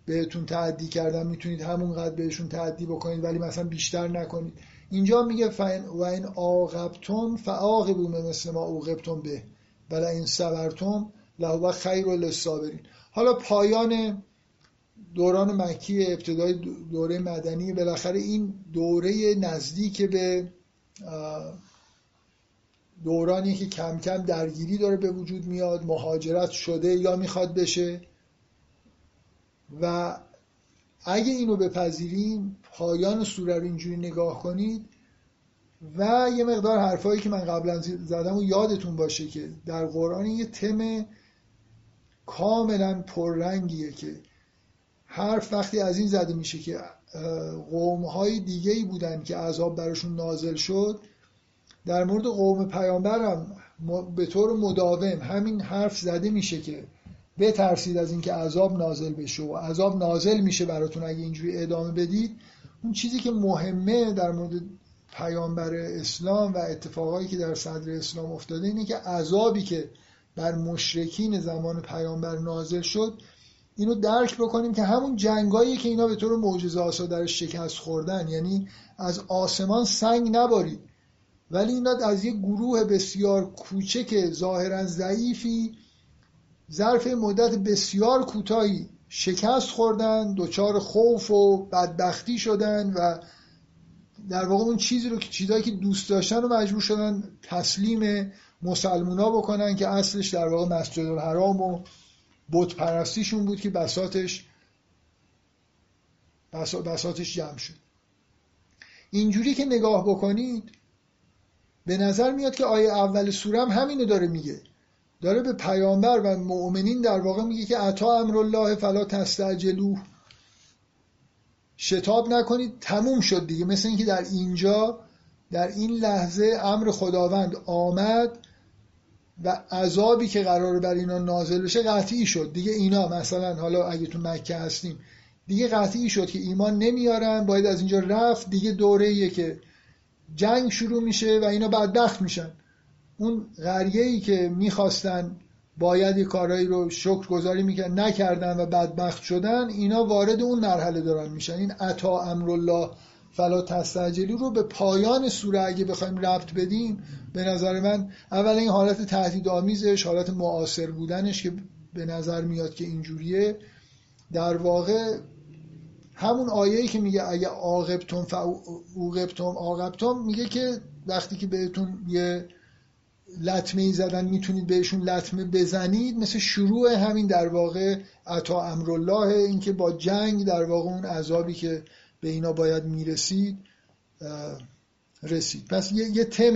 Speaker 1: بهتون تعدی کردن می‌تونید همونقدر بهشون تعدی بکنید ولی مثلا بیشتر نکنید. اینجا میگه فین و این عاقبتم فعاقبوا مثل ما عوقبتم به ولی این صبرتم لهو خیر للصابرین حالا پایان دوران مکی ابتدای دوره مدنی بالاخره این دوره نزدیک به دورانی که کم کم درگیری داره به وجود میاد مهاجرت شده یا می‌خواد بشه. و اگه اینو بپذیریم پایان سوره رو اینجوری نگاه کنید و یه مقدار حرفایی که من قبلا زدم و یادتون باشه که در قرآن یه تم کاملا پررنگیه که حرف وقتی از این زده میشه که قوم های دیگه ای بودن که عذاب براشون نازل شد در مورد قوم پیامبرم به طور مداوم همین حرف زده میشه که بترسید از اینکه عذاب نازل بشه و عذاب نازل میشه براتون. اگه اینجوری ادامه بدید اون چیزی که مهمه در مورد پیامبر اسلام و اتفاقایی که در صدر اسلام افتاده اینه که عذابی که بر مشرکین زمان پیامبر نازل شد اینو درک بکنیم که همون جنگایی که اینا به طور معجزه آسا درش شکست خوردن یعنی از آسمان سنگ نبارید. ولی اینا از یک گروه بسیار کوچک ظاهرا ضعیفی ظرف مدت بسیار کوتاهی شکست خوردن دچار خوف و بدبختی شدن و در واقع اون چیزی رو که چیزایی که دوست داشتن رو مجبور شدن تسلیم مسلمونا بکنن که اصلش در واقع مسجد الحرام و بت پرستیشون بود که بساتش بساتش جمع شد. اینجوری که نگاه بکنید به نظر میاد که آیه اول سوره هم همینو داره میگه. داره به پیامبر و مؤمنین در واقع میگه که عطا امر الله فلا تستعجلوه. شتاب نکنید تموم شد دیگه. مثل اینکه در اینجا در این لحظه امر خداوند آمد و عذابی که قرار بر اینا نازل بشه قطعی شد. دیگه اینا مثلا حالا اگه تو مکه هستیم دیگه قطعی شد که ایمان نمیارن باید از اینجا رفت. دیگه دوره که جنگ شروع میشه و اینا بدبخت میشن. اون غریه ای که می‌خواستن باید یه کارهایی رو شکر گذاری می‌کرد نکردن و بدبخت شدن اینا وارد اون مرحله دارن میشن. این عطا امرالله فلا تستعجلی رو به پایان سوره اگه بخوایم ربط بدیم به نظر من اولا این حالت تهدید آمیزش حالت معاصر بودنش که به نظر میاد که اینجوریه. در واقع همون آیه‌ای که میگه اگه عاقبتم فعوقبتم عاقبتم میگه که وقتی که بهتون یه لطمه ای زدن می‌تونید بهشون لطمه بزنید. مثل شروع همین در واقع عطا امرالله اینکه با جنگ در واقع اون عذابی که به اینا باید می‌رسید رسید. پس یه, یه تم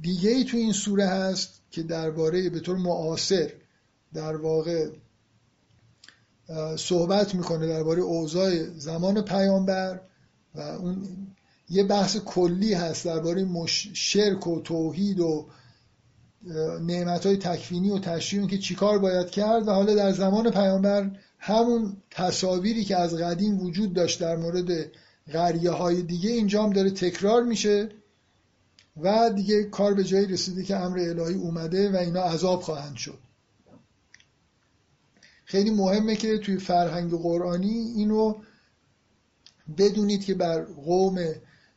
Speaker 1: دیگه ای تو این سوره هست که درباره به طور معاصر در واقع صحبت می‌کنه درباره اوضاع زمان پیامبر و اون یه بحث کلی هست درباره شرک و توحید و نعمت های تکوینی و تشریع که چیکار باید کرد و حالا در زمان پیامبر همون تصاویری که از قدیم وجود داشت در مورد غریه های دیگه اینجا هم داره تکرار میشه و دیگه کار به جایی رسیده که امر الهی اومده و اینا عذاب خواهند شد. خیلی مهمه که توی فرهنگ قرآنی اینو بدونید که بر قوم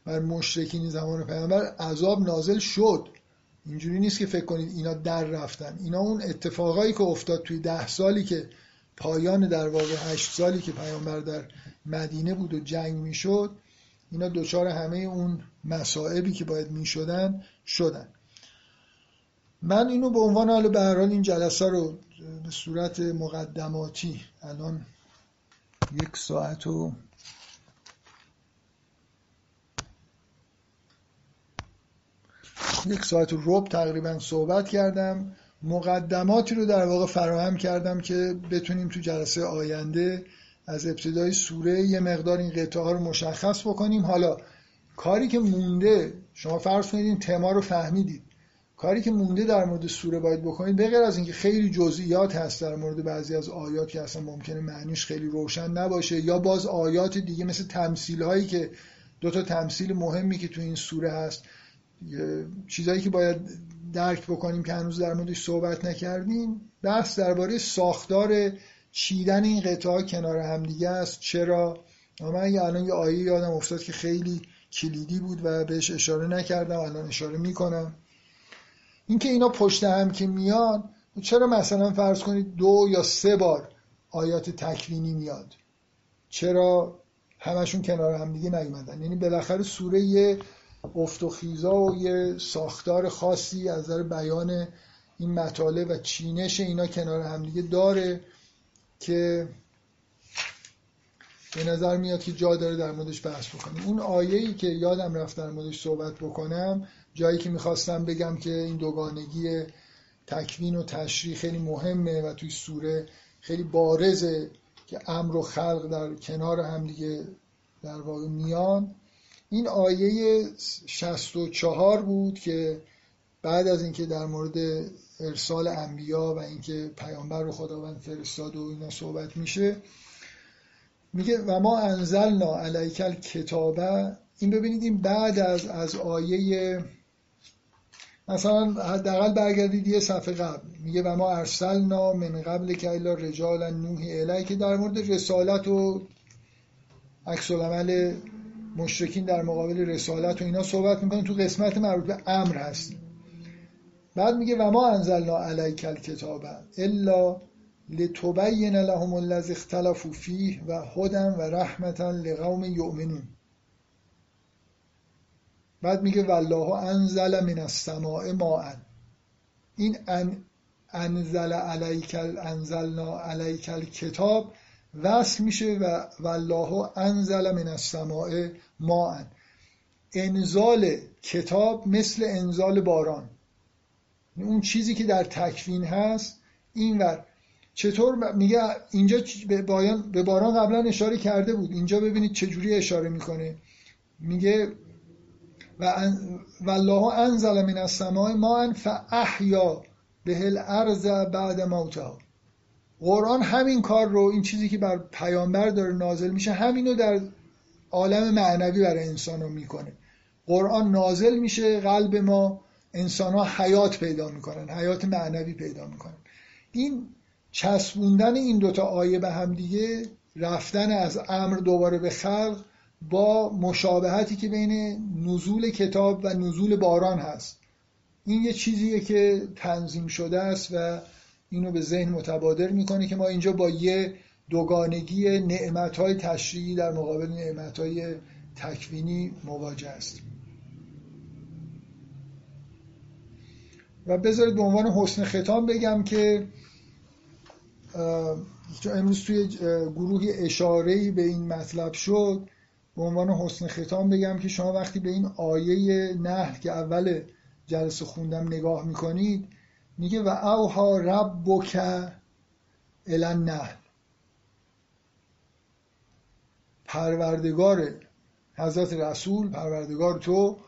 Speaker 1: بر مشرکین زمان پیامبر عذاب نازل شد. اینجوری نیست که فکر کنید اینا در رفتن. اینا اون اتفاقایی که افتاد توی ده سالی که پایان در واقع هشت سالی که پیامبر در مدینه بود و جنگ می‌شد اینا دچار همه اون مصائبی که باید می‌شدن شدن. من اینو به عنوان حالا به هر حال این جلسه رو به صورت مقدماتی الان یک ساعت و یک ساعت و رب تقریبا صحبت کردم. مقدماتی رو در واقع فراهم کردم که بتونیم تو جلسه آینده از ابتدای سوره یه مقدار این قطعه ها رو مشخص بکنیم. حالا کاری که مونده شما فرض کنید این تما رو فهمیدید. کاری که مونده در مورد سوره باید بکنید به غیر از اینکه خیلی جزئیات هست در مورد بعضی از آیات که اصلا ممکنه معنیش خیلی روشن نباشه یا باز آیات دیگه مثل تمثیل هایی که دو تا تمثیل مهمی که تو این سوره هست چیزایی که باید درک بکنیم که هنوز در موردش صحبت نکردیم بحث درباره ساختار چیدن این قطعه کنار همدیگه است. چرا؟ من یه الان یه آیه یادم افتاد که خیلی کلیدی بود و بهش اشاره نکردم الان اشاره می‌کنم. اینکه اینا پشت هم که میان چرا مثلا فرض کنید دو یا سه بار آیات تکوینی میاد؟ چرا همشون کنار هم دیگه نیومدن؟ یعنی بالاخره سوره افت و خیزا ساختار خاصی از نظر بیان این مطالب و چینش اینا کنار همدیگه داره که به نظر میاد که جا داره در موردش بحث بکنیم. اون آیه ای که یادم رفت در موردش صحبت بکنم جایی که می‌خواستم بگم که این دوگانگی تکوین و تشریح خیلی مهمه و توی سوره خیلی بارزه که امر و خلق در کنار هم دیگه در واقع میان. این آیه 64 بود که بعد از اینکه در مورد ارسال انبیا و اینکه پیامبر رو خداوند فرستاد و اینا صحبت میشه میگه و ما انزلنا علیکل کتابه این ببینید این بعد از از آیه مثلا حداقل برگردید یه صفحه قبل. میگه و ما ارسلنا من قبل که الا رجالا نوحی الی که در مورد رسالت و عکس العمل مشرکین در مقابل رسالت و اینا صحبت می‌کنه تو قسمت مربوط به امر هست بعد میگه و ما انزلنا علیک الکتاب الا لتبین لهم الذی اختلفوا فیه و هدى و رحمتا لقوم یؤمنون. بعد میگه والله انزل من السماء ماء. این ان انزل علیک انزلنا علیک الکتاب وصل میشه و والله انزل من السماء ماء. انزال کتاب مثل انزال باران. اون چیزی که در تکوین هست اینور چطور میگه اینجا به باران قبلا اشاره کرده بود. اینجا ببینید چجوری اشاره می‌کنه. میگه و والله انزل من السماء ماء فاحیا به الارض بعد موتها. قرآن همین کار رو این چیزی که بر پیامبر داره نازل میشه همینو در عالم معنوی برای انسان رو می‌کنه. قرآن نازل میشه قلب ما انسان ها حیات پیدا می‌کنن حیات معنوی پیدا می‌کنن. این چسبوندن این دوتا آیه به هم دیگه رفتن از امر دوباره به خلق با مشابهتی که بین نزول کتاب و نزول باران هست. این یه چیزیه که تنظیم شده است و اینو به ذهن متبادر می‌کنه که ما اینجا با یه دوگانگی نعمتهای تشریعی در مقابل نعمتهای تکوینی مواجه هستیم. و بذارید به عنوان حسن ختام بگم که امروز توی گروهی اشاره به این مطلب شد به عنوان حسن ختام بگم که شما وقتی به این آیه نهل که اول جلسه خوندم نگاه می‌کنید میگه و اوها ربک الان نهل پروردگار حضرت رسول پروردگار تو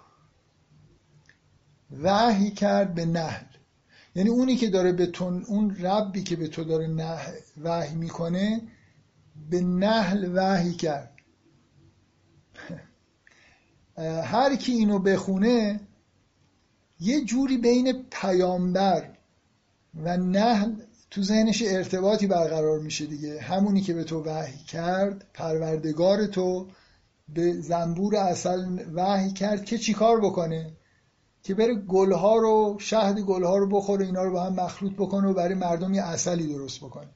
Speaker 1: وحی کرد به نهل یعنی اونی که داره به تو اون ربی که به تو داره نه وحی می‌کنه به نحل وحی کرد. هر کی اینو بخونه یه جوری بین پیامبر و نحل تو ذهنش ارتباطی برقرار میشه دیگه. همونی که به تو وحی کرد پروردگار تو به زنبور اصل وحی کرد که چیکار بکنه؟ که بره گلها رو شهد گلها رو بخوره اینا رو با هم مخلوط بکنه و برای مردم یه اصلی درست بکنه.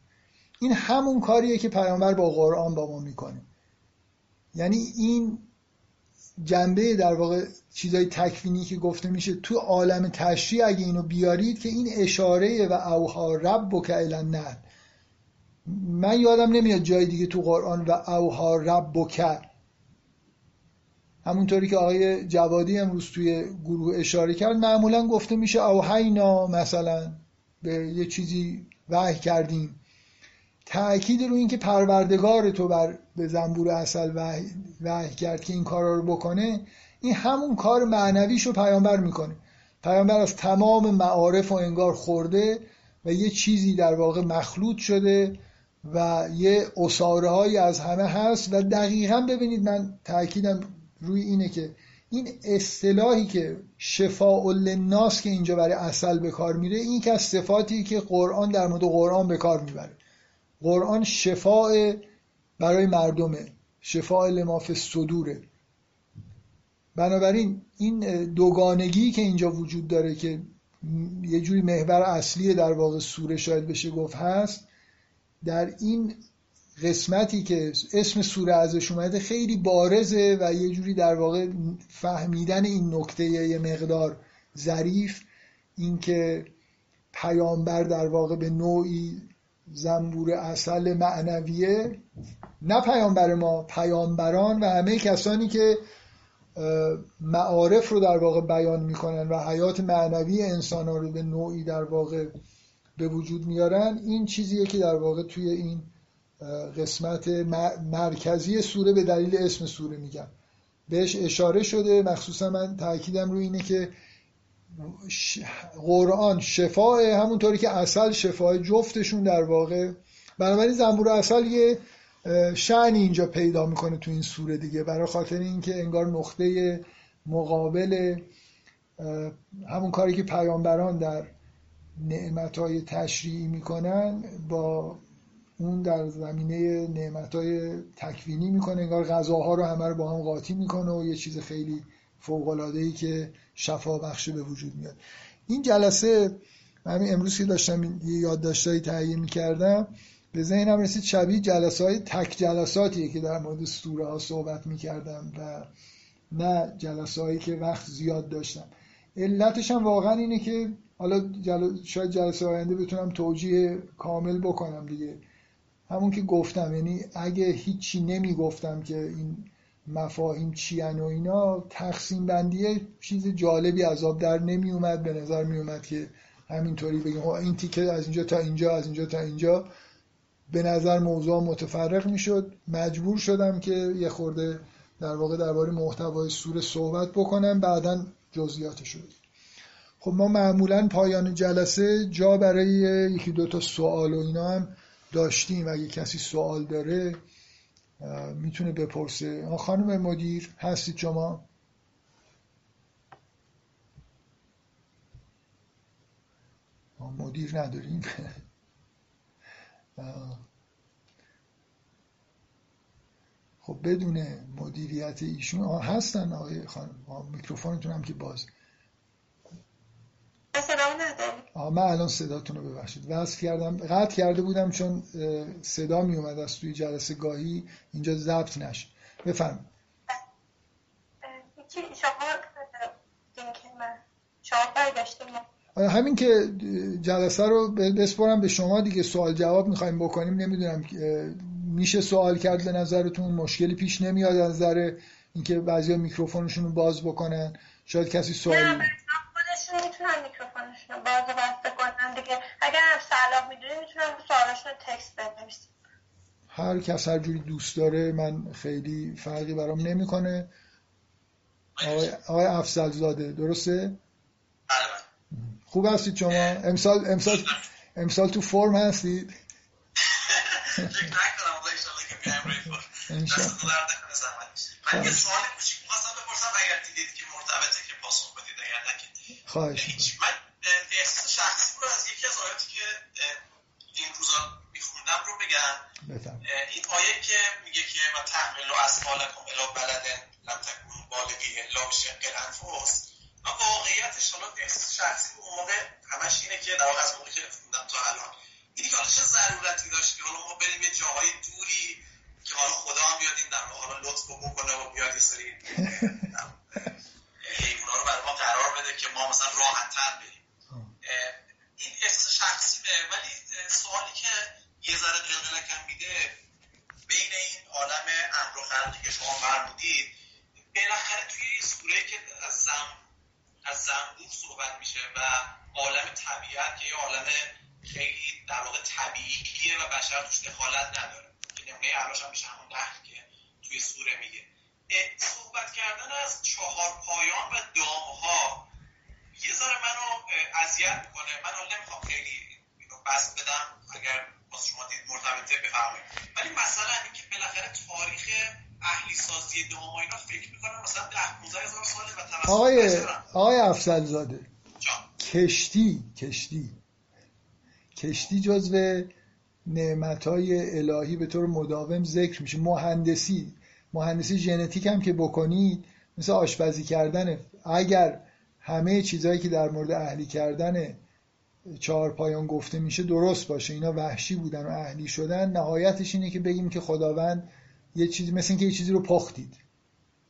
Speaker 1: این همون کاریه که پیامبر با قرآن با ما می‌کنه. یعنی این جنبه در واقع چیزای تکوینی که گفته میشه تو عالم تشریع اگه اینو بیارید که این اشاره و اوها رب که نه من یادم نمیاد جای دیگه تو قرآن و اوها رب که همونطوری که آقای جوادی امروز توی گروه اشاره کرد معمولا گفته میشه اوهینا مثلا به یه چیزی وحی کردیم. تأکید رو اینکه پروردگار تو بر به زنبور اصل وحی, کرد که این کارا رو بکنه این همون کار معنویش رو پیامبر می‌کنه. پیامبر از تمام معارف و انگار خورده و یه چیزی در واقع مخلوط شده و یه اصاره هایی از همه هست و دقیقا ببینید من تاکیدم روی اینه که این اصطلاحی که شفاء للناس که اینجا برای اصل به کار میره این که از صفاتی که قرآن در مورد قرآن به کار می‌بره. قرآن شفاء برای مردمه شفاء لماف صدوره. بنابراین این دوگانگی که اینجا وجود داره که یه جوری محور اصلی در واقع سوره شاید بشه گفت هست در این قسمتی که اسم سوره ازش اومده خیلی بارزه و یه جوری در واقع فهمیدن این نکته یه مقدار ظریف اینکه پیامبر در واقع به نوعی زنبور اصل معنویه نه پیامبر ما پیامبران و همه کسانی که معارف رو در واقع بیان می‌کنن و حیات معنوی انسان ها رو به نوعی در واقع به وجود میارن این چیزیه که در واقع توی این قسمت مرکزی سوره به دلیل اسم سوره میگم بهش اشاره شده مخصوصا من تاکیدم روی اینه که قرآن شفاه همونطوری که اصل شفاه جفتشون در واقع. بنابراین زنبور اصل یه شعنی اینجا پیدا می‌کنه تو این سوره دیگه برای خاطر اینکه انگار نقطه مقابل همون کاری که پیامبران در نعمتهای تشریعی می‌کنن با اون در زمینه نعمتهای تکوینی می‌کنه. انگار غذاها رو همه رو با هم قاطی می‌کنه و یه چیز خیلی فوق ای که شفا بخش به وجود میاد. این جلسه من امروز که داشتم یه یادداشتایی تهیه می‌کردم به ذهنم رسید شبیه جلسه های تک جلساتیه که در مورد سوره ها صحبت می‌کردم و نه جلسه هایی که وقت زیاد داشتم. علتش هم واقعا اینه که حالا جل... شاید جلسه آینده بتونم توجیه کامل بکنم دیگه. همون که گفتم یعنی اگه هیچی نمی‌گفتم که این مفاهیم چی و اینا تقسیم بندیه چیز جالبی از آب در نمی اومد. به نظر می اومد که همینطوری بگیم این تیکه از اینجا تا اینجا از اینجا تا اینجا. به نظر موضوع متفرق می‌شد مجبور شدم که یه خورده در واقع درباره محتوای سوره صحبت بکنم. بعدا جزئیاتش رو خب ما معمولا پایان جلسه جا برای یکی دو تا سوال و اینا هم داشتیم. اگه کسی سوال داره می‌تونه بپرسه. خانم مدیر هستید شما؟ مدیر نداریم. خب بدون مدیریت ایشون هستن آقای خانم. میکروفونتون هم که باز. آه من الان صداتون رو ببخشید. وصل کردم قطع کرده بودم چون صدا می اومد از توی جلسه گاهی اینجا ضبط نشد بفرم همین که جلسه رو بسپرم به شما دیگه سوال جواب می‌خوایم بکنیم. نمی‌دونم میشه سوال کرد به نظرتون؟ مشکلی پیش نمیاد از نظر اینکه بعضی میکروفونشون رو باز بکنن؟ شاید کسی سوال
Speaker 2: خودشون می‌تونن میکروفونشون رو باز و بسته کنن دیگه. اگر هم صلاح می‌دونی می‌تونن سوالشون تکست بنویسن.
Speaker 1: هر کس هر جوری دوست داره من خیلی فرقی برام نمی‌کنه. آقای, آقای افزل زاده درسته؟ خوب هستید شما. امسال امسال امسال تو فرم هستید.
Speaker 3: من یه سوال
Speaker 1: خواهش
Speaker 3: من احساس شخصی رو از یکی از آیاتی که این روزا میخوندم رو بگم. این آیه که میگه که و تحمل و اسفالکم الا بلدن لم تکون بالغی الا بشق الانفس. من واقعیتش حالا احساس شخصی اون موقع همش اینه که در از موقع که خوندم تا الان. اینی که حالا چه ضرورتی داشت که حالا ما بریم یه جاهای دوری که حالا خدا هم بیاد این در حالا لطف بکنه و بیاد یه سری برای ما قرار بده که ما مثلا راحت تر بریم این احساس شخصی ولی سوالی که یه ذره قلقلکم میده بین این عالم امر و خلقی که شما فرمودید بالاخره توی این سوره که از زم از زنبور صحبت میشه و عالم طبیعت که یه عالم خیلی در واقع طبیعیه و بشر توش دخالت نداره. که نمونه علاش هم میشه همون که توی سوره میگه. صحبت کردن از چهار پایان و دامها. یه ذره منو اذیت می‌کنه. من نمی‌خوام خیلی اینو بس بدم. اگر باز شما دید مرتبطه بفرمایید. ولی مثلا اینکه بالاخره تاریخ اهلی سازی دام و اینا فکر می‌کنم مثلا 10 15 هزار ساله و توسط
Speaker 1: آقای آقای افضل زاده کشتی کشتی. کشتی جزو نعمتهای الهی به طور مداوم ذکر میشه. مهندسی. مهندسی ژنتیک هم که بکنید مثل آشپزی کردن اگر همه چیزهایی که در مورد اهلی کردن چهار پایان گفته میشه درست باشه اینا وحشی بودن و اهلی شدن نهایتش اینه که بگیم که خداوند یه چیزی مثل اینکه یه چیزی رو پختید.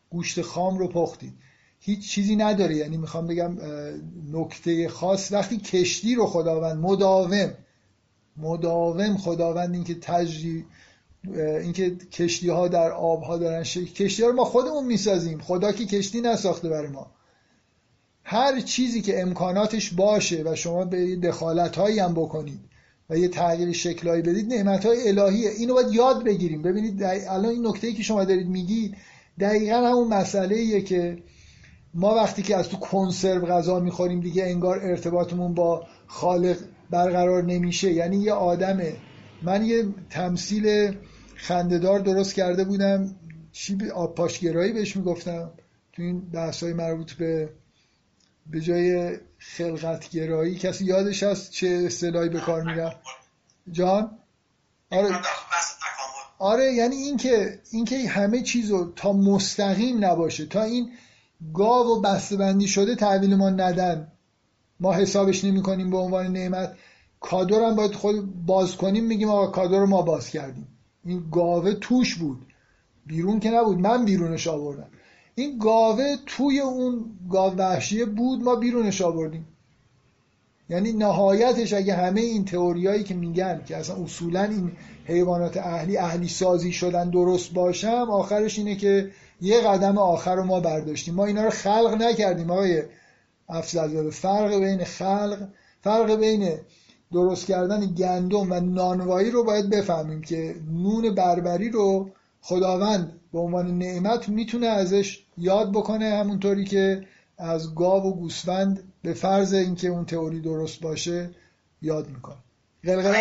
Speaker 1: گوشت خام رو پختید. هیچ چیزی نداره. یعنی می‌خوام بگم نکته خاص وقتی کشتی رو خداوند مداوم مداوم خداوند اینکه تجری اینکه کشتی ها در آب ها دارن شکل کشتی ها رو ما خودمون می‌سازیم. خدا که کشتی نساخته برای ما. هر چیزی که امکاناتش باشه و شما به دخالت هایی هم بکنید و یه تغییر شکلهایی بدید نعمت های الهیه. اینو باید یاد بگیریم. ببینید الان این نکته که شما دارید میگید دقیقا همون مسئله ایه که ما وقتی که از تو کنسرو غذا می‌خوریم دیگه انگار ارتباطمون با خالق برقرار نمیشه. یعنی یه آدمه. من یه تمثیل خندهدار درست کرده بودم. چی آب پاشگرایی بهش می‌گفتم. تو این بحث های مربوط به به جای خلقتگرایی کسی یادش هست چه اصطلاحی به کار میره جان؟ آره. آره یعنی اینکه اینکه همه چیزو تا مستقیم نباشه تا این گاو و بسته‌بندی شده تحویل ما ندن. ما حسابش نمی کنیم به عنوان نعمت. کادو هم باید خود باز کنیم میگیم آقا کادو رو ما باز کردیم. این گاوه توش بود. بیرون که نبود. من بیرونش آوردم. این گاوه توی اون گاو وحشیه بود ما بیرونش آوردیم. یعنی نهایتش اگه همه این تئوریایی که میگن که اصلا اصولا این حیوانات اهلی اهلی سازی شدن درست باشم آخرش اینه که یه قدم آخر رو ما برداشتیم. ما اینا رو خلق نکردیم آقای افضل. فرق بین خلق فرق بین درست کردن گندم و نانوایی رو باید بفهمیم که نون بربری رو خداوند به عنوان نعمت می‌تونه ازش یاد بکنه همونطوری که از گاو و گوسفند به فرض اینکه اون تئوری درست باشه یاد می‌کنه.
Speaker 3: قلقلت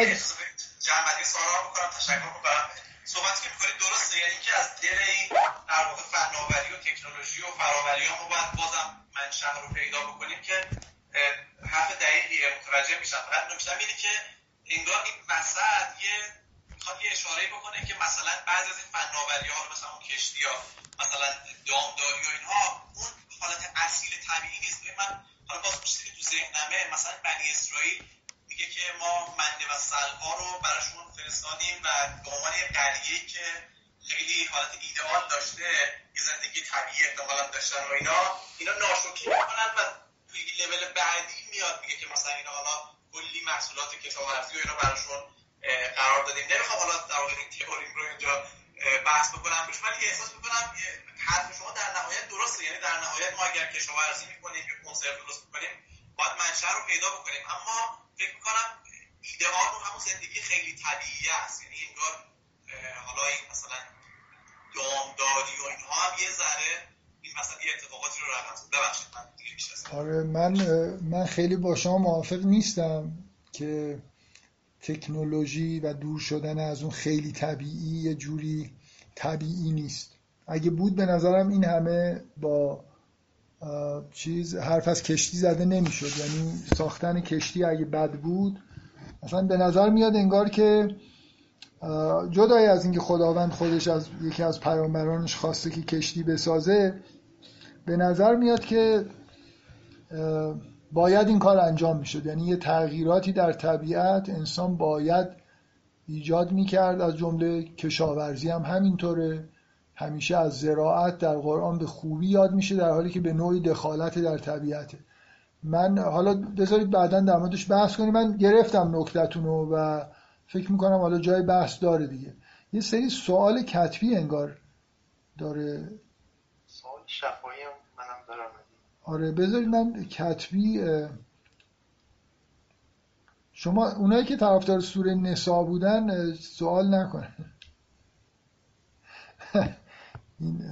Speaker 3: جمعی سوال می‌کنم تشکر می‌کنم. صحبتی که می‌کنید درسته یعنی که از دل این در واقع فناوری و تکنولوژی و فراوری ها ما باید بازم منشأ رو پیدا بکنیم که حرف دقیقیه متوجه میشم. فقط نکته اینه که انگار این وسط یه می‌خواد یه اشاره بکنه که مثلا بعضی از این فناوری ها مثلا اون کشتی ها مثلا دامداری و اینها اون حالت اصیل طبیعی نیست. من حالا باز که تو ذهنمه مثلا بنی اسرائیل میگه که ما منده و سلوا رو براشون فرستادیم و به عنوان یه قریه که خیلی حالت ایدئال داشته یه زندگی طبیعی احتمالا داشتن و اینا اینا ناشکری می‌کنن و لول بعدی میاد میگه که مثلا اینا حالا کلی محصولات کشاورزی و اینا براشون قرار دادیم. نمی‌خوام حالا در واقع این تئوریم رو اینجا بحث بکنم روش ولی احساس می‌کنم حرف شما در نهایت درسته. یعنی در نهایت ما اگر کشاورزی می‌کنیم یا کنسرو درست می‌کنیم باید منشأ رو پیدا بکنیم. اما فکر می‌کنم ایدئال رو همون زندگی خیلی طبیعی است. یعنی انگار حالا این مثلا دامداری و اینها هم یه ذره
Speaker 4: این یه اتفاقاتی رو رقم زد من
Speaker 1: آره من من خیلی با شما موافق نیستم که تکنولوژی و دور شدن از اون خیلی طبیعی یه جوری طبیعی نیست. اگه بود به نظرم این همه با چیز حرف از کشتی زده نمی‌شد. یعنی ساختن کشتی اگه بد بود مثلا به نظر میاد انگار که جدای از اینکه خداوند خودش از یکی از پیامبرانش خواسته که کشتی بسازه به نظر میاد که باید این کار انجام می‌شد. یعنی یه تغییراتی در طبیعت انسان باید ایجاد می‌کرد. از جمله کشاورزی هم همینطوره. همیشه از زراعت در قرآن به خوبی یاد میشه در حالی که به نوعی دخالت در طبیعته. من حالا بذارید بعدا در موردش بحث کنیم. من گرفتم نکتتون رو و فکر می‌کنم حالا جای بحث داره دیگه. یه سری سوال کتبی انگار داره
Speaker 4: سوال شفایی هم منم دارم
Speaker 1: آره بذارید من کتبی شما اونایی که طرفدار سوره نسا بودن سوال نکنن این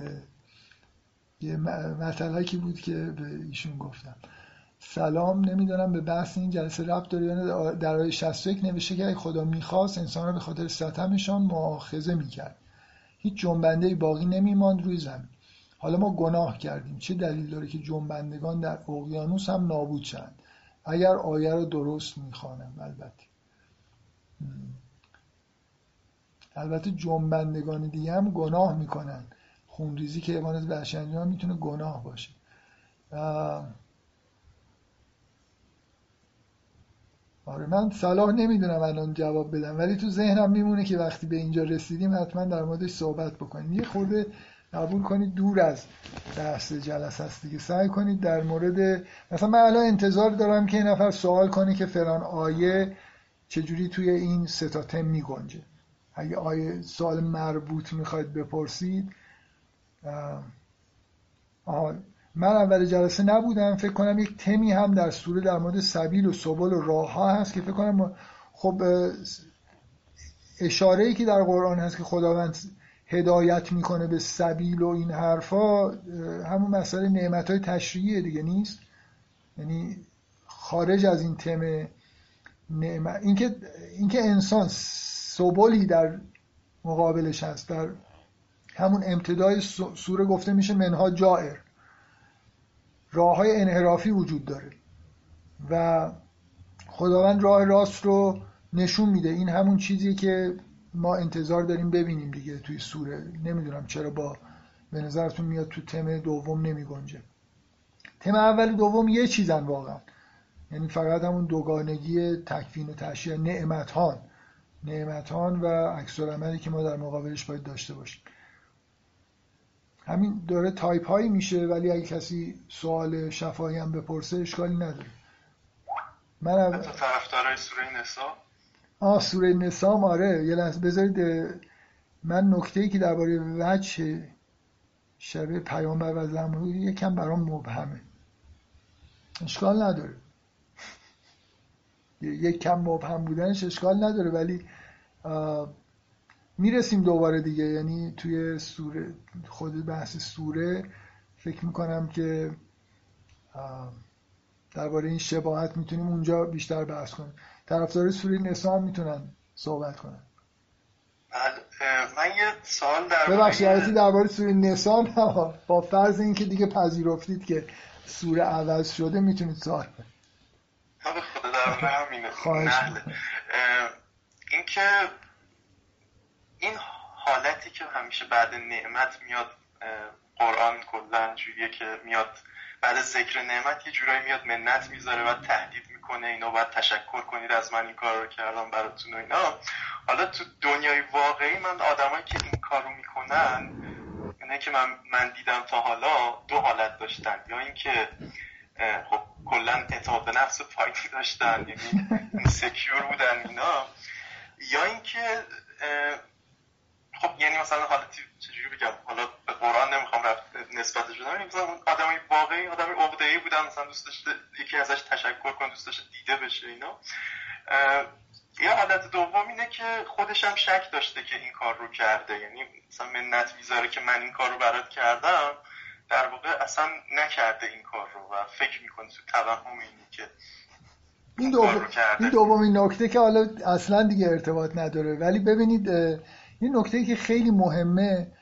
Speaker 1: یه مطلقی بود که به ایشون گفتم. سلام نمی‌دونم به بحث این جلسه ربط داره یعنی در آیه 61 نوشته که خدا می‌خواست انسان را به خاطر ستمشان مؤاخذه می‌کرد. هیچ جنبنده باقی نمیماند روی زمین. حالا ما گناه کردیم. چه دلیل داره که جنبندگان در اقیانوس هم نابود شند اگر آیه رو درست می‌خوانم البته. البته جنبندگان دیگه هم گناه می‌کنن. خونریزی که حیوانات وحشی انجام می‌تونه گناه باشه. آره من صلاح نمی‌دونم الان جواب بدم ولی تو ذهنم میمونه که وقتی به اینجا رسیدیم حتما در موردش صحبت بکنیم. یه خورده قبول کنید دور از بحث جلسه هست دیگه. سعی کنید در مورد مثلا من الان انتظار دارم که این نفر سوال کنه که فلان آیه چجوری توی این ستاتم میگنجه. اگه آیه سوال مربوط می‌خواید بپرسید آه من اول جلسه نبودم. فکر کنم یک تمی هم در سوره در مورد سبیل و سبل و راه ها هست که فکر کنم خب اشاره ای که در قرآن هست که خداوند هدایت می‌کنه به سبیل و این حرفا همون مسئله نعمت های تشریعی دیگه نیست؟ یعنی خارج از این تم نعمت اینکه اینکه انسان سبلی در مقابلش هست در همون امتدای سوره گفته میشه منها جائر. راه های انحرافی وجود داره و خداوند راه راست رو نشون میده. این همون چیزیه که ما انتظار داریم ببینیم دیگه توی سوره. نمی‌دونم چرا با به نظرتون میاد تو تم دوم نمی گنجه تم اول دوم یه چیزن واقعا. یعنی فقط همون دوگانگی تکوین و تشریع نعمت‌ها نعمت‌ها و عکس‌العملی که ما در مقابلش باید داشته باشیم. همین داره تایپ هایی میشه ولی اگه کسی سوال شفاهی هم بپرسه اشکالی نداره.
Speaker 4: من اول... طرفدارای سوره نسا
Speaker 1: آه سوره نسا آره. یه لحظه بذارید من نکته ای که درباره وجه شبه پیامبر و زمان یکم برام مبهمه. اشکال نداره. یک کم مبهم بودنش اشکال نداره ولی می‌رسیم دوباره دیگه. یعنی توی سوره خود بحث سوره فکر می‌کنم که درباره این شباهت می‌تونیم اونجا بیشتر بحث کنیم. طرفدار سوره نسا هم می‌تونن صحبت کنن.
Speaker 4: بله، من یه سوال در
Speaker 1: ببخشید درباره سوره نسا با فرض اینکه دیگه پذیرفتید که سوره عوض شده می‌تونید سوال کنید.
Speaker 4: خدا در همینه
Speaker 1: خواهش
Speaker 4: اینکه این حالتی که همیشه بعد نعمت میاد قرآن کلا جوریه که میاد بعد ذکر نعمت یه جورایی میاد منت می‌ذاره و تهدید می‌کنه اینا باید تشکر کنید از من این کار رو کردم براتون و اینا. حالا تو دنیای واقعی من آدمایی که این کارو می‌کنن اینه که من, من دیدم تا حالا دو حالت داشتن. یا اینکه خب کلا اعتماد به نفس پایینی داشتن یعنی سکیور بودن اینا. یا اینکه خب یعنی مثلا حالا چجوری بگم؟ حالا به قرآن نمی‌خوام رفت نسبتش بدم مثلا اون آدمای واقعی آدمی عقده‌ای بودن مثلا دوست داشته یکی ازش تشکر کن دوست داشته دیده بشه اینا. یه حالت دوم اینه که خودش هم شک داشته که این کار رو کرده. یعنی مثلا منت می‌ذاره که من این کار رو برات کردم در واقع اصلا نکرده این کار رو و فکر می‌کنه تو توهم اینی که
Speaker 1: این, دوم... این دومین نکته که حالا اصلا دیگه ارتباط نداره. ولی ببینید این نکته که خیلی مهمه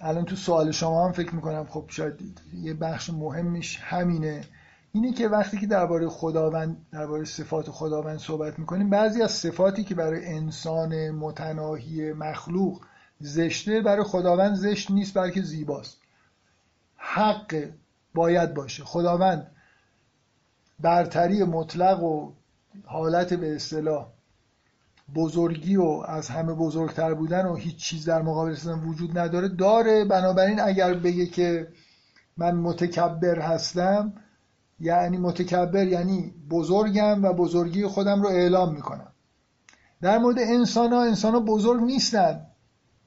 Speaker 1: الان تو سوال شما هم فکر می‌کنم خب شاید یه بخش مهمش همینه. اینه که وقتی که درباره خداوند درباره صفات خداوند صحبت می‌کنیم بعضی از صفاتی که برای انسان متناهی مخلوق زشته برای خداوند زشت نیست بلکه زیباست. حق باید باشه. خداوند برتری مطلق و حالت به اصطلاح. بزرگی و از همه بزرگتر بودن و هیچ چیز در مقابل وجود نداره داره. بنابراین اگر بگه که من متکبر هستم یعنی متکبر یعنی بزرگم و بزرگی خودم رو اعلام می‌کنم. در مورد انسان ها انسان ها بزرگ نیستن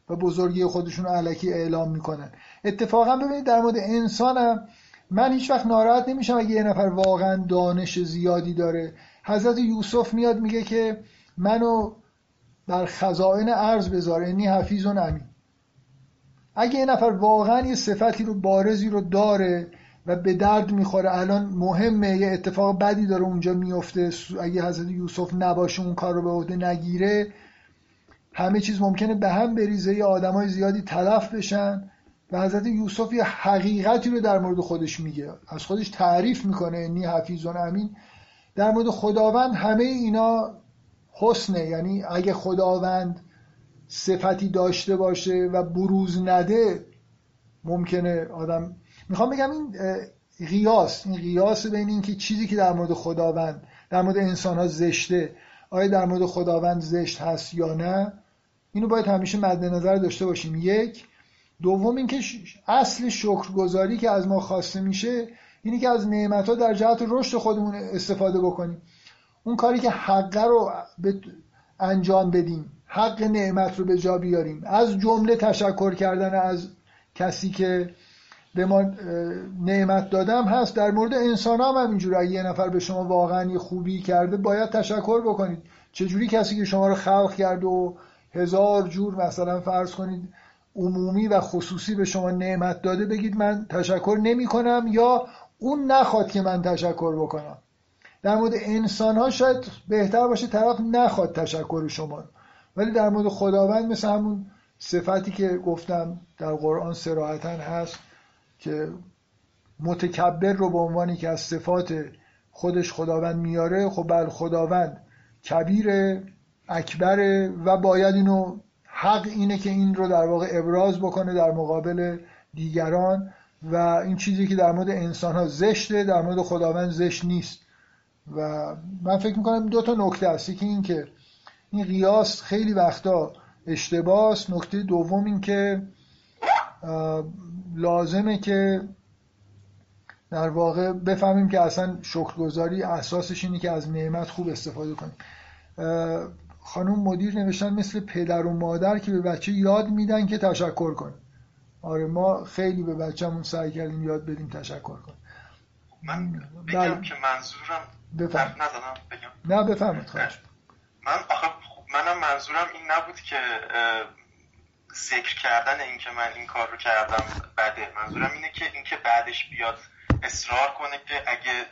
Speaker 1: و بزرگی خودشون رو علکی اعلام می‌کنن. اتفاقا ببینید در مورد انسانم من هیچ وقت ناراحت نمیشم اگه یه نفر واقعا دانش زیادی داره. حضرت یوسف میاد میگه که منو در خزائن ارز بذاره انی حفیظ و امین اگه یه نفر واقعا یه صفتی رو بارزی رو داره و به درد می‌خوره الان مهمه یه اتفاق بدی داره اونجا میفته اگه حضرت یوسف نباشه اون کار رو به عهده نگیره همه چیز ممکنه به هم بریزه یه آدمای زیادی تلف بشن و حضرت یوسف یه حقیقتی رو در مورد خودش میگه. از خودش تعریف می‌کنه انی حفیظ امین در مورد خداوند همه اینا حسنه. یعنی اگه خداوند صفتی داشته باشه و بروز نده ممکنه آدم می‌خوام بگم این قیاس. این قیاس بین که چیزی که در مورد خداوند در مورد انسان ها زشته آیا در مورد خداوند زشت هست یا نه؟ اینو باید همیشه مد نظر داشته باشیم. یک. دوم اینکه اصل شکرگزاری که از ما خواسته میشه اینی که از نعمت ها در جهت رشد خودمون استفاده بکنیم. اون کاری که حقه رو انجام بدیم حق نعمت رو به جا بیاریم. از جمله تشکر کردن از کسی که به ما نعمت دادم هست. در مورد انسان هم, هم اینجور اگه یه نفر به شما واقعا یه خوبی کرده باید تشکر بکنید. چجوری کسی که شما رو خلق کرده و هزار جور مثلا فرض کنید عمومی و خصوصی به شما نعمت داده بگید من تشکر نمی کنم یا اون نخواد که من تشکر بکنم. در مورد انسان ها شاید بهتر باشه طرف نخواد تشکر شما. ولی در مورد خداوند مثل همون صفتی که گفتم در قرآن سراحتا هست که متکبر رو به عنوانی که از صفات خودش خداوند میاره. خب بر خداوند کبیر اکبره و باید اینو حق اینه که این رو در واقع ابراز بکنه در مقابل دیگران. و این چیزی که در مورد انسان ها زشته در مورد خداوند زشت نیست. و من فکر می‌کنم دو تا نکته است. که این که این قیاس خیلی وقتا اشتباس نکته دوم این که لازمه که در واقع بفهمیم که اصلا شکرگزاری اساسش اینه که از نعمت خوب استفاده کنیم. خانم مدیر نوشتن مثل پدر و مادر که به بچه یاد میدن که تشکر کن آره ما خیلی به بچه‌مون سعی کردیم یاد بدیم تشکر کن
Speaker 4: من بگم بله. که منظورم
Speaker 1: بفهم
Speaker 4: بگم.
Speaker 1: نه بفهمید خواهش
Speaker 4: من آخه منم منظورم این نبود که ذکر کردن اینکه من این کار رو کردم بده. منظورم اینه که اینکه بعدش بیاد اصرار کنه که اگه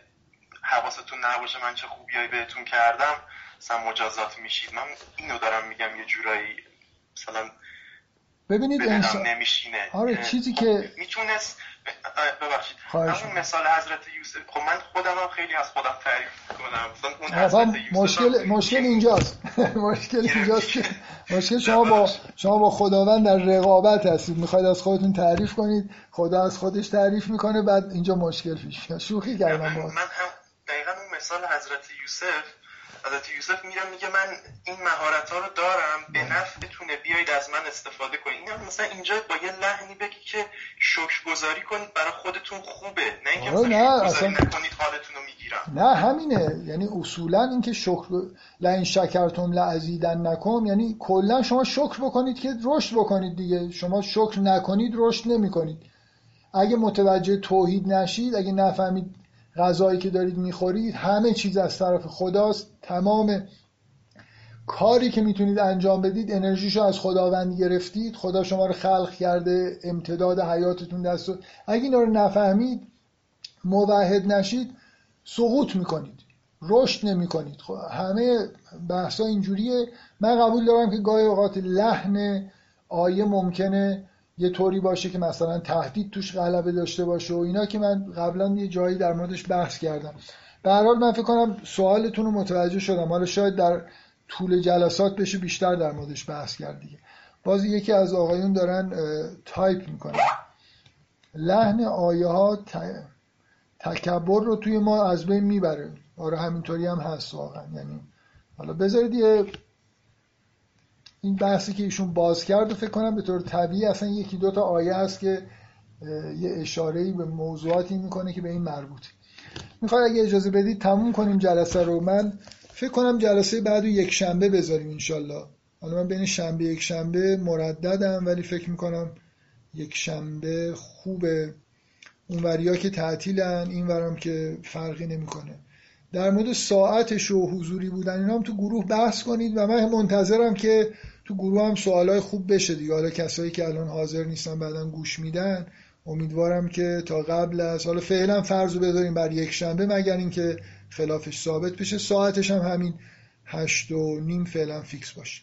Speaker 4: حواستون نباشه من چه خوبیایی بهتون کردم مثلا مجازات میشید. من اینو دارم میگم یه جورایی مثلا
Speaker 1: ببینید انسان
Speaker 4: نمیشینه.
Speaker 1: آره چیزی که
Speaker 4: می‌تونست ببخشید. همون مثال حضرت یوسف خب من خودم هم خیلی از خودم تعریف کنم اون حضرت
Speaker 1: مشکل مشکل اینجاست. مشکل اینجاست که مشکل شما با شما با خداوند در رقابت هستید. می‌خواید از خودتون تعریف کنید. خدا از خودش تعریف می‌کنه. بعد اینجا مشکل پیش شوخی کردم
Speaker 4: من هم دقیقا اون مثال حضرت یوسف حضرت یوسف میگه میگه من این مهارت ها رو دارم به نفعتونه بیایید از من استفاده کنید. این هم مثلا اینجا با یه لحنی بگی که شکر گذاری کنید برای خودتون خوبه. نه اینکه
Speaker 1: آره، نه اصلا
Speaker 4: نکنید حالتون رو می‌گیرم.
Speaker 1: نه همینه. یعنی اصولا اینکه شکر لئن شکرتم لعزیدن نکم یعنی کلا شما شکر بکنید که رشد بکنید دیگه. شما شکر نکنید رشد نمی‌کنید. اگه متوجه توحید نشید اگه نفهمید غذایی که دارید می‌خورید همه چیز از طرف خداست. تمام کاری که می‌تونید انجام بدید انرژیشو از خداوند گرفتید. خدا شما رو خلق کرده امتداد حیاتتون دست اگه اینا رو نفهمید موحد نشید سقوط می‌کنید. رشد نمی‌کنید. خب همه بحثا اینجوریه. من قبول دارم که گاهی اوقات لحن آیه ممکنه یه طوری باشه که مثلا تهدید توش غلبه داشته باشه و اینا که من قبلا یه جایی در موردش بحث کردم. به حال من فکر کنم سوالتون رو متوجه شدم. حالا شاید در طول جلسات بشه بیشتر در موردش بحث کرد دیگه. باز یکی از آقایون دارن تایپ می‌کنن. لحن آیه ها تکبر رو توی ما از بین می‌بره. آره همینطوری هم هست واقعا. یعنی حالا بذارید یه این بحثی که ایشون باز کرد و فکر کنم به طور طبیعی اصلا یکی دو تا آیه هست که یه اشاره به موضوعاتی می‌کنه که به این مربوطه می‌خواد اگه اجازه بدید تموم کنیم جلسه رو. من فکر کنم جلسه بعد یک شنبه بذاریم انشالله. حالا من بین شنبه یک شنبه مرددم ولی فکر می‌کنم یک شنبه خوبه. اون وریا که تعطیلن این ورم که فرقی نمی‌کنه. در مورد ساعتش و حضوری بودن اینا هم تو گروه بحث کنید و من منتظرم که تو گروه هم سوالای خوب بشه دیگه. حالا کسایی که الان حاضر نیستن بعدا گوش میدن امیدوارم که تا قبل از حالا فعلا فرض رو بذاریم بر یک شنبه مگر اینکه خلافش ثابت بشه. ساعتش هم همین هشت و نیم فعلا فیکس باشه.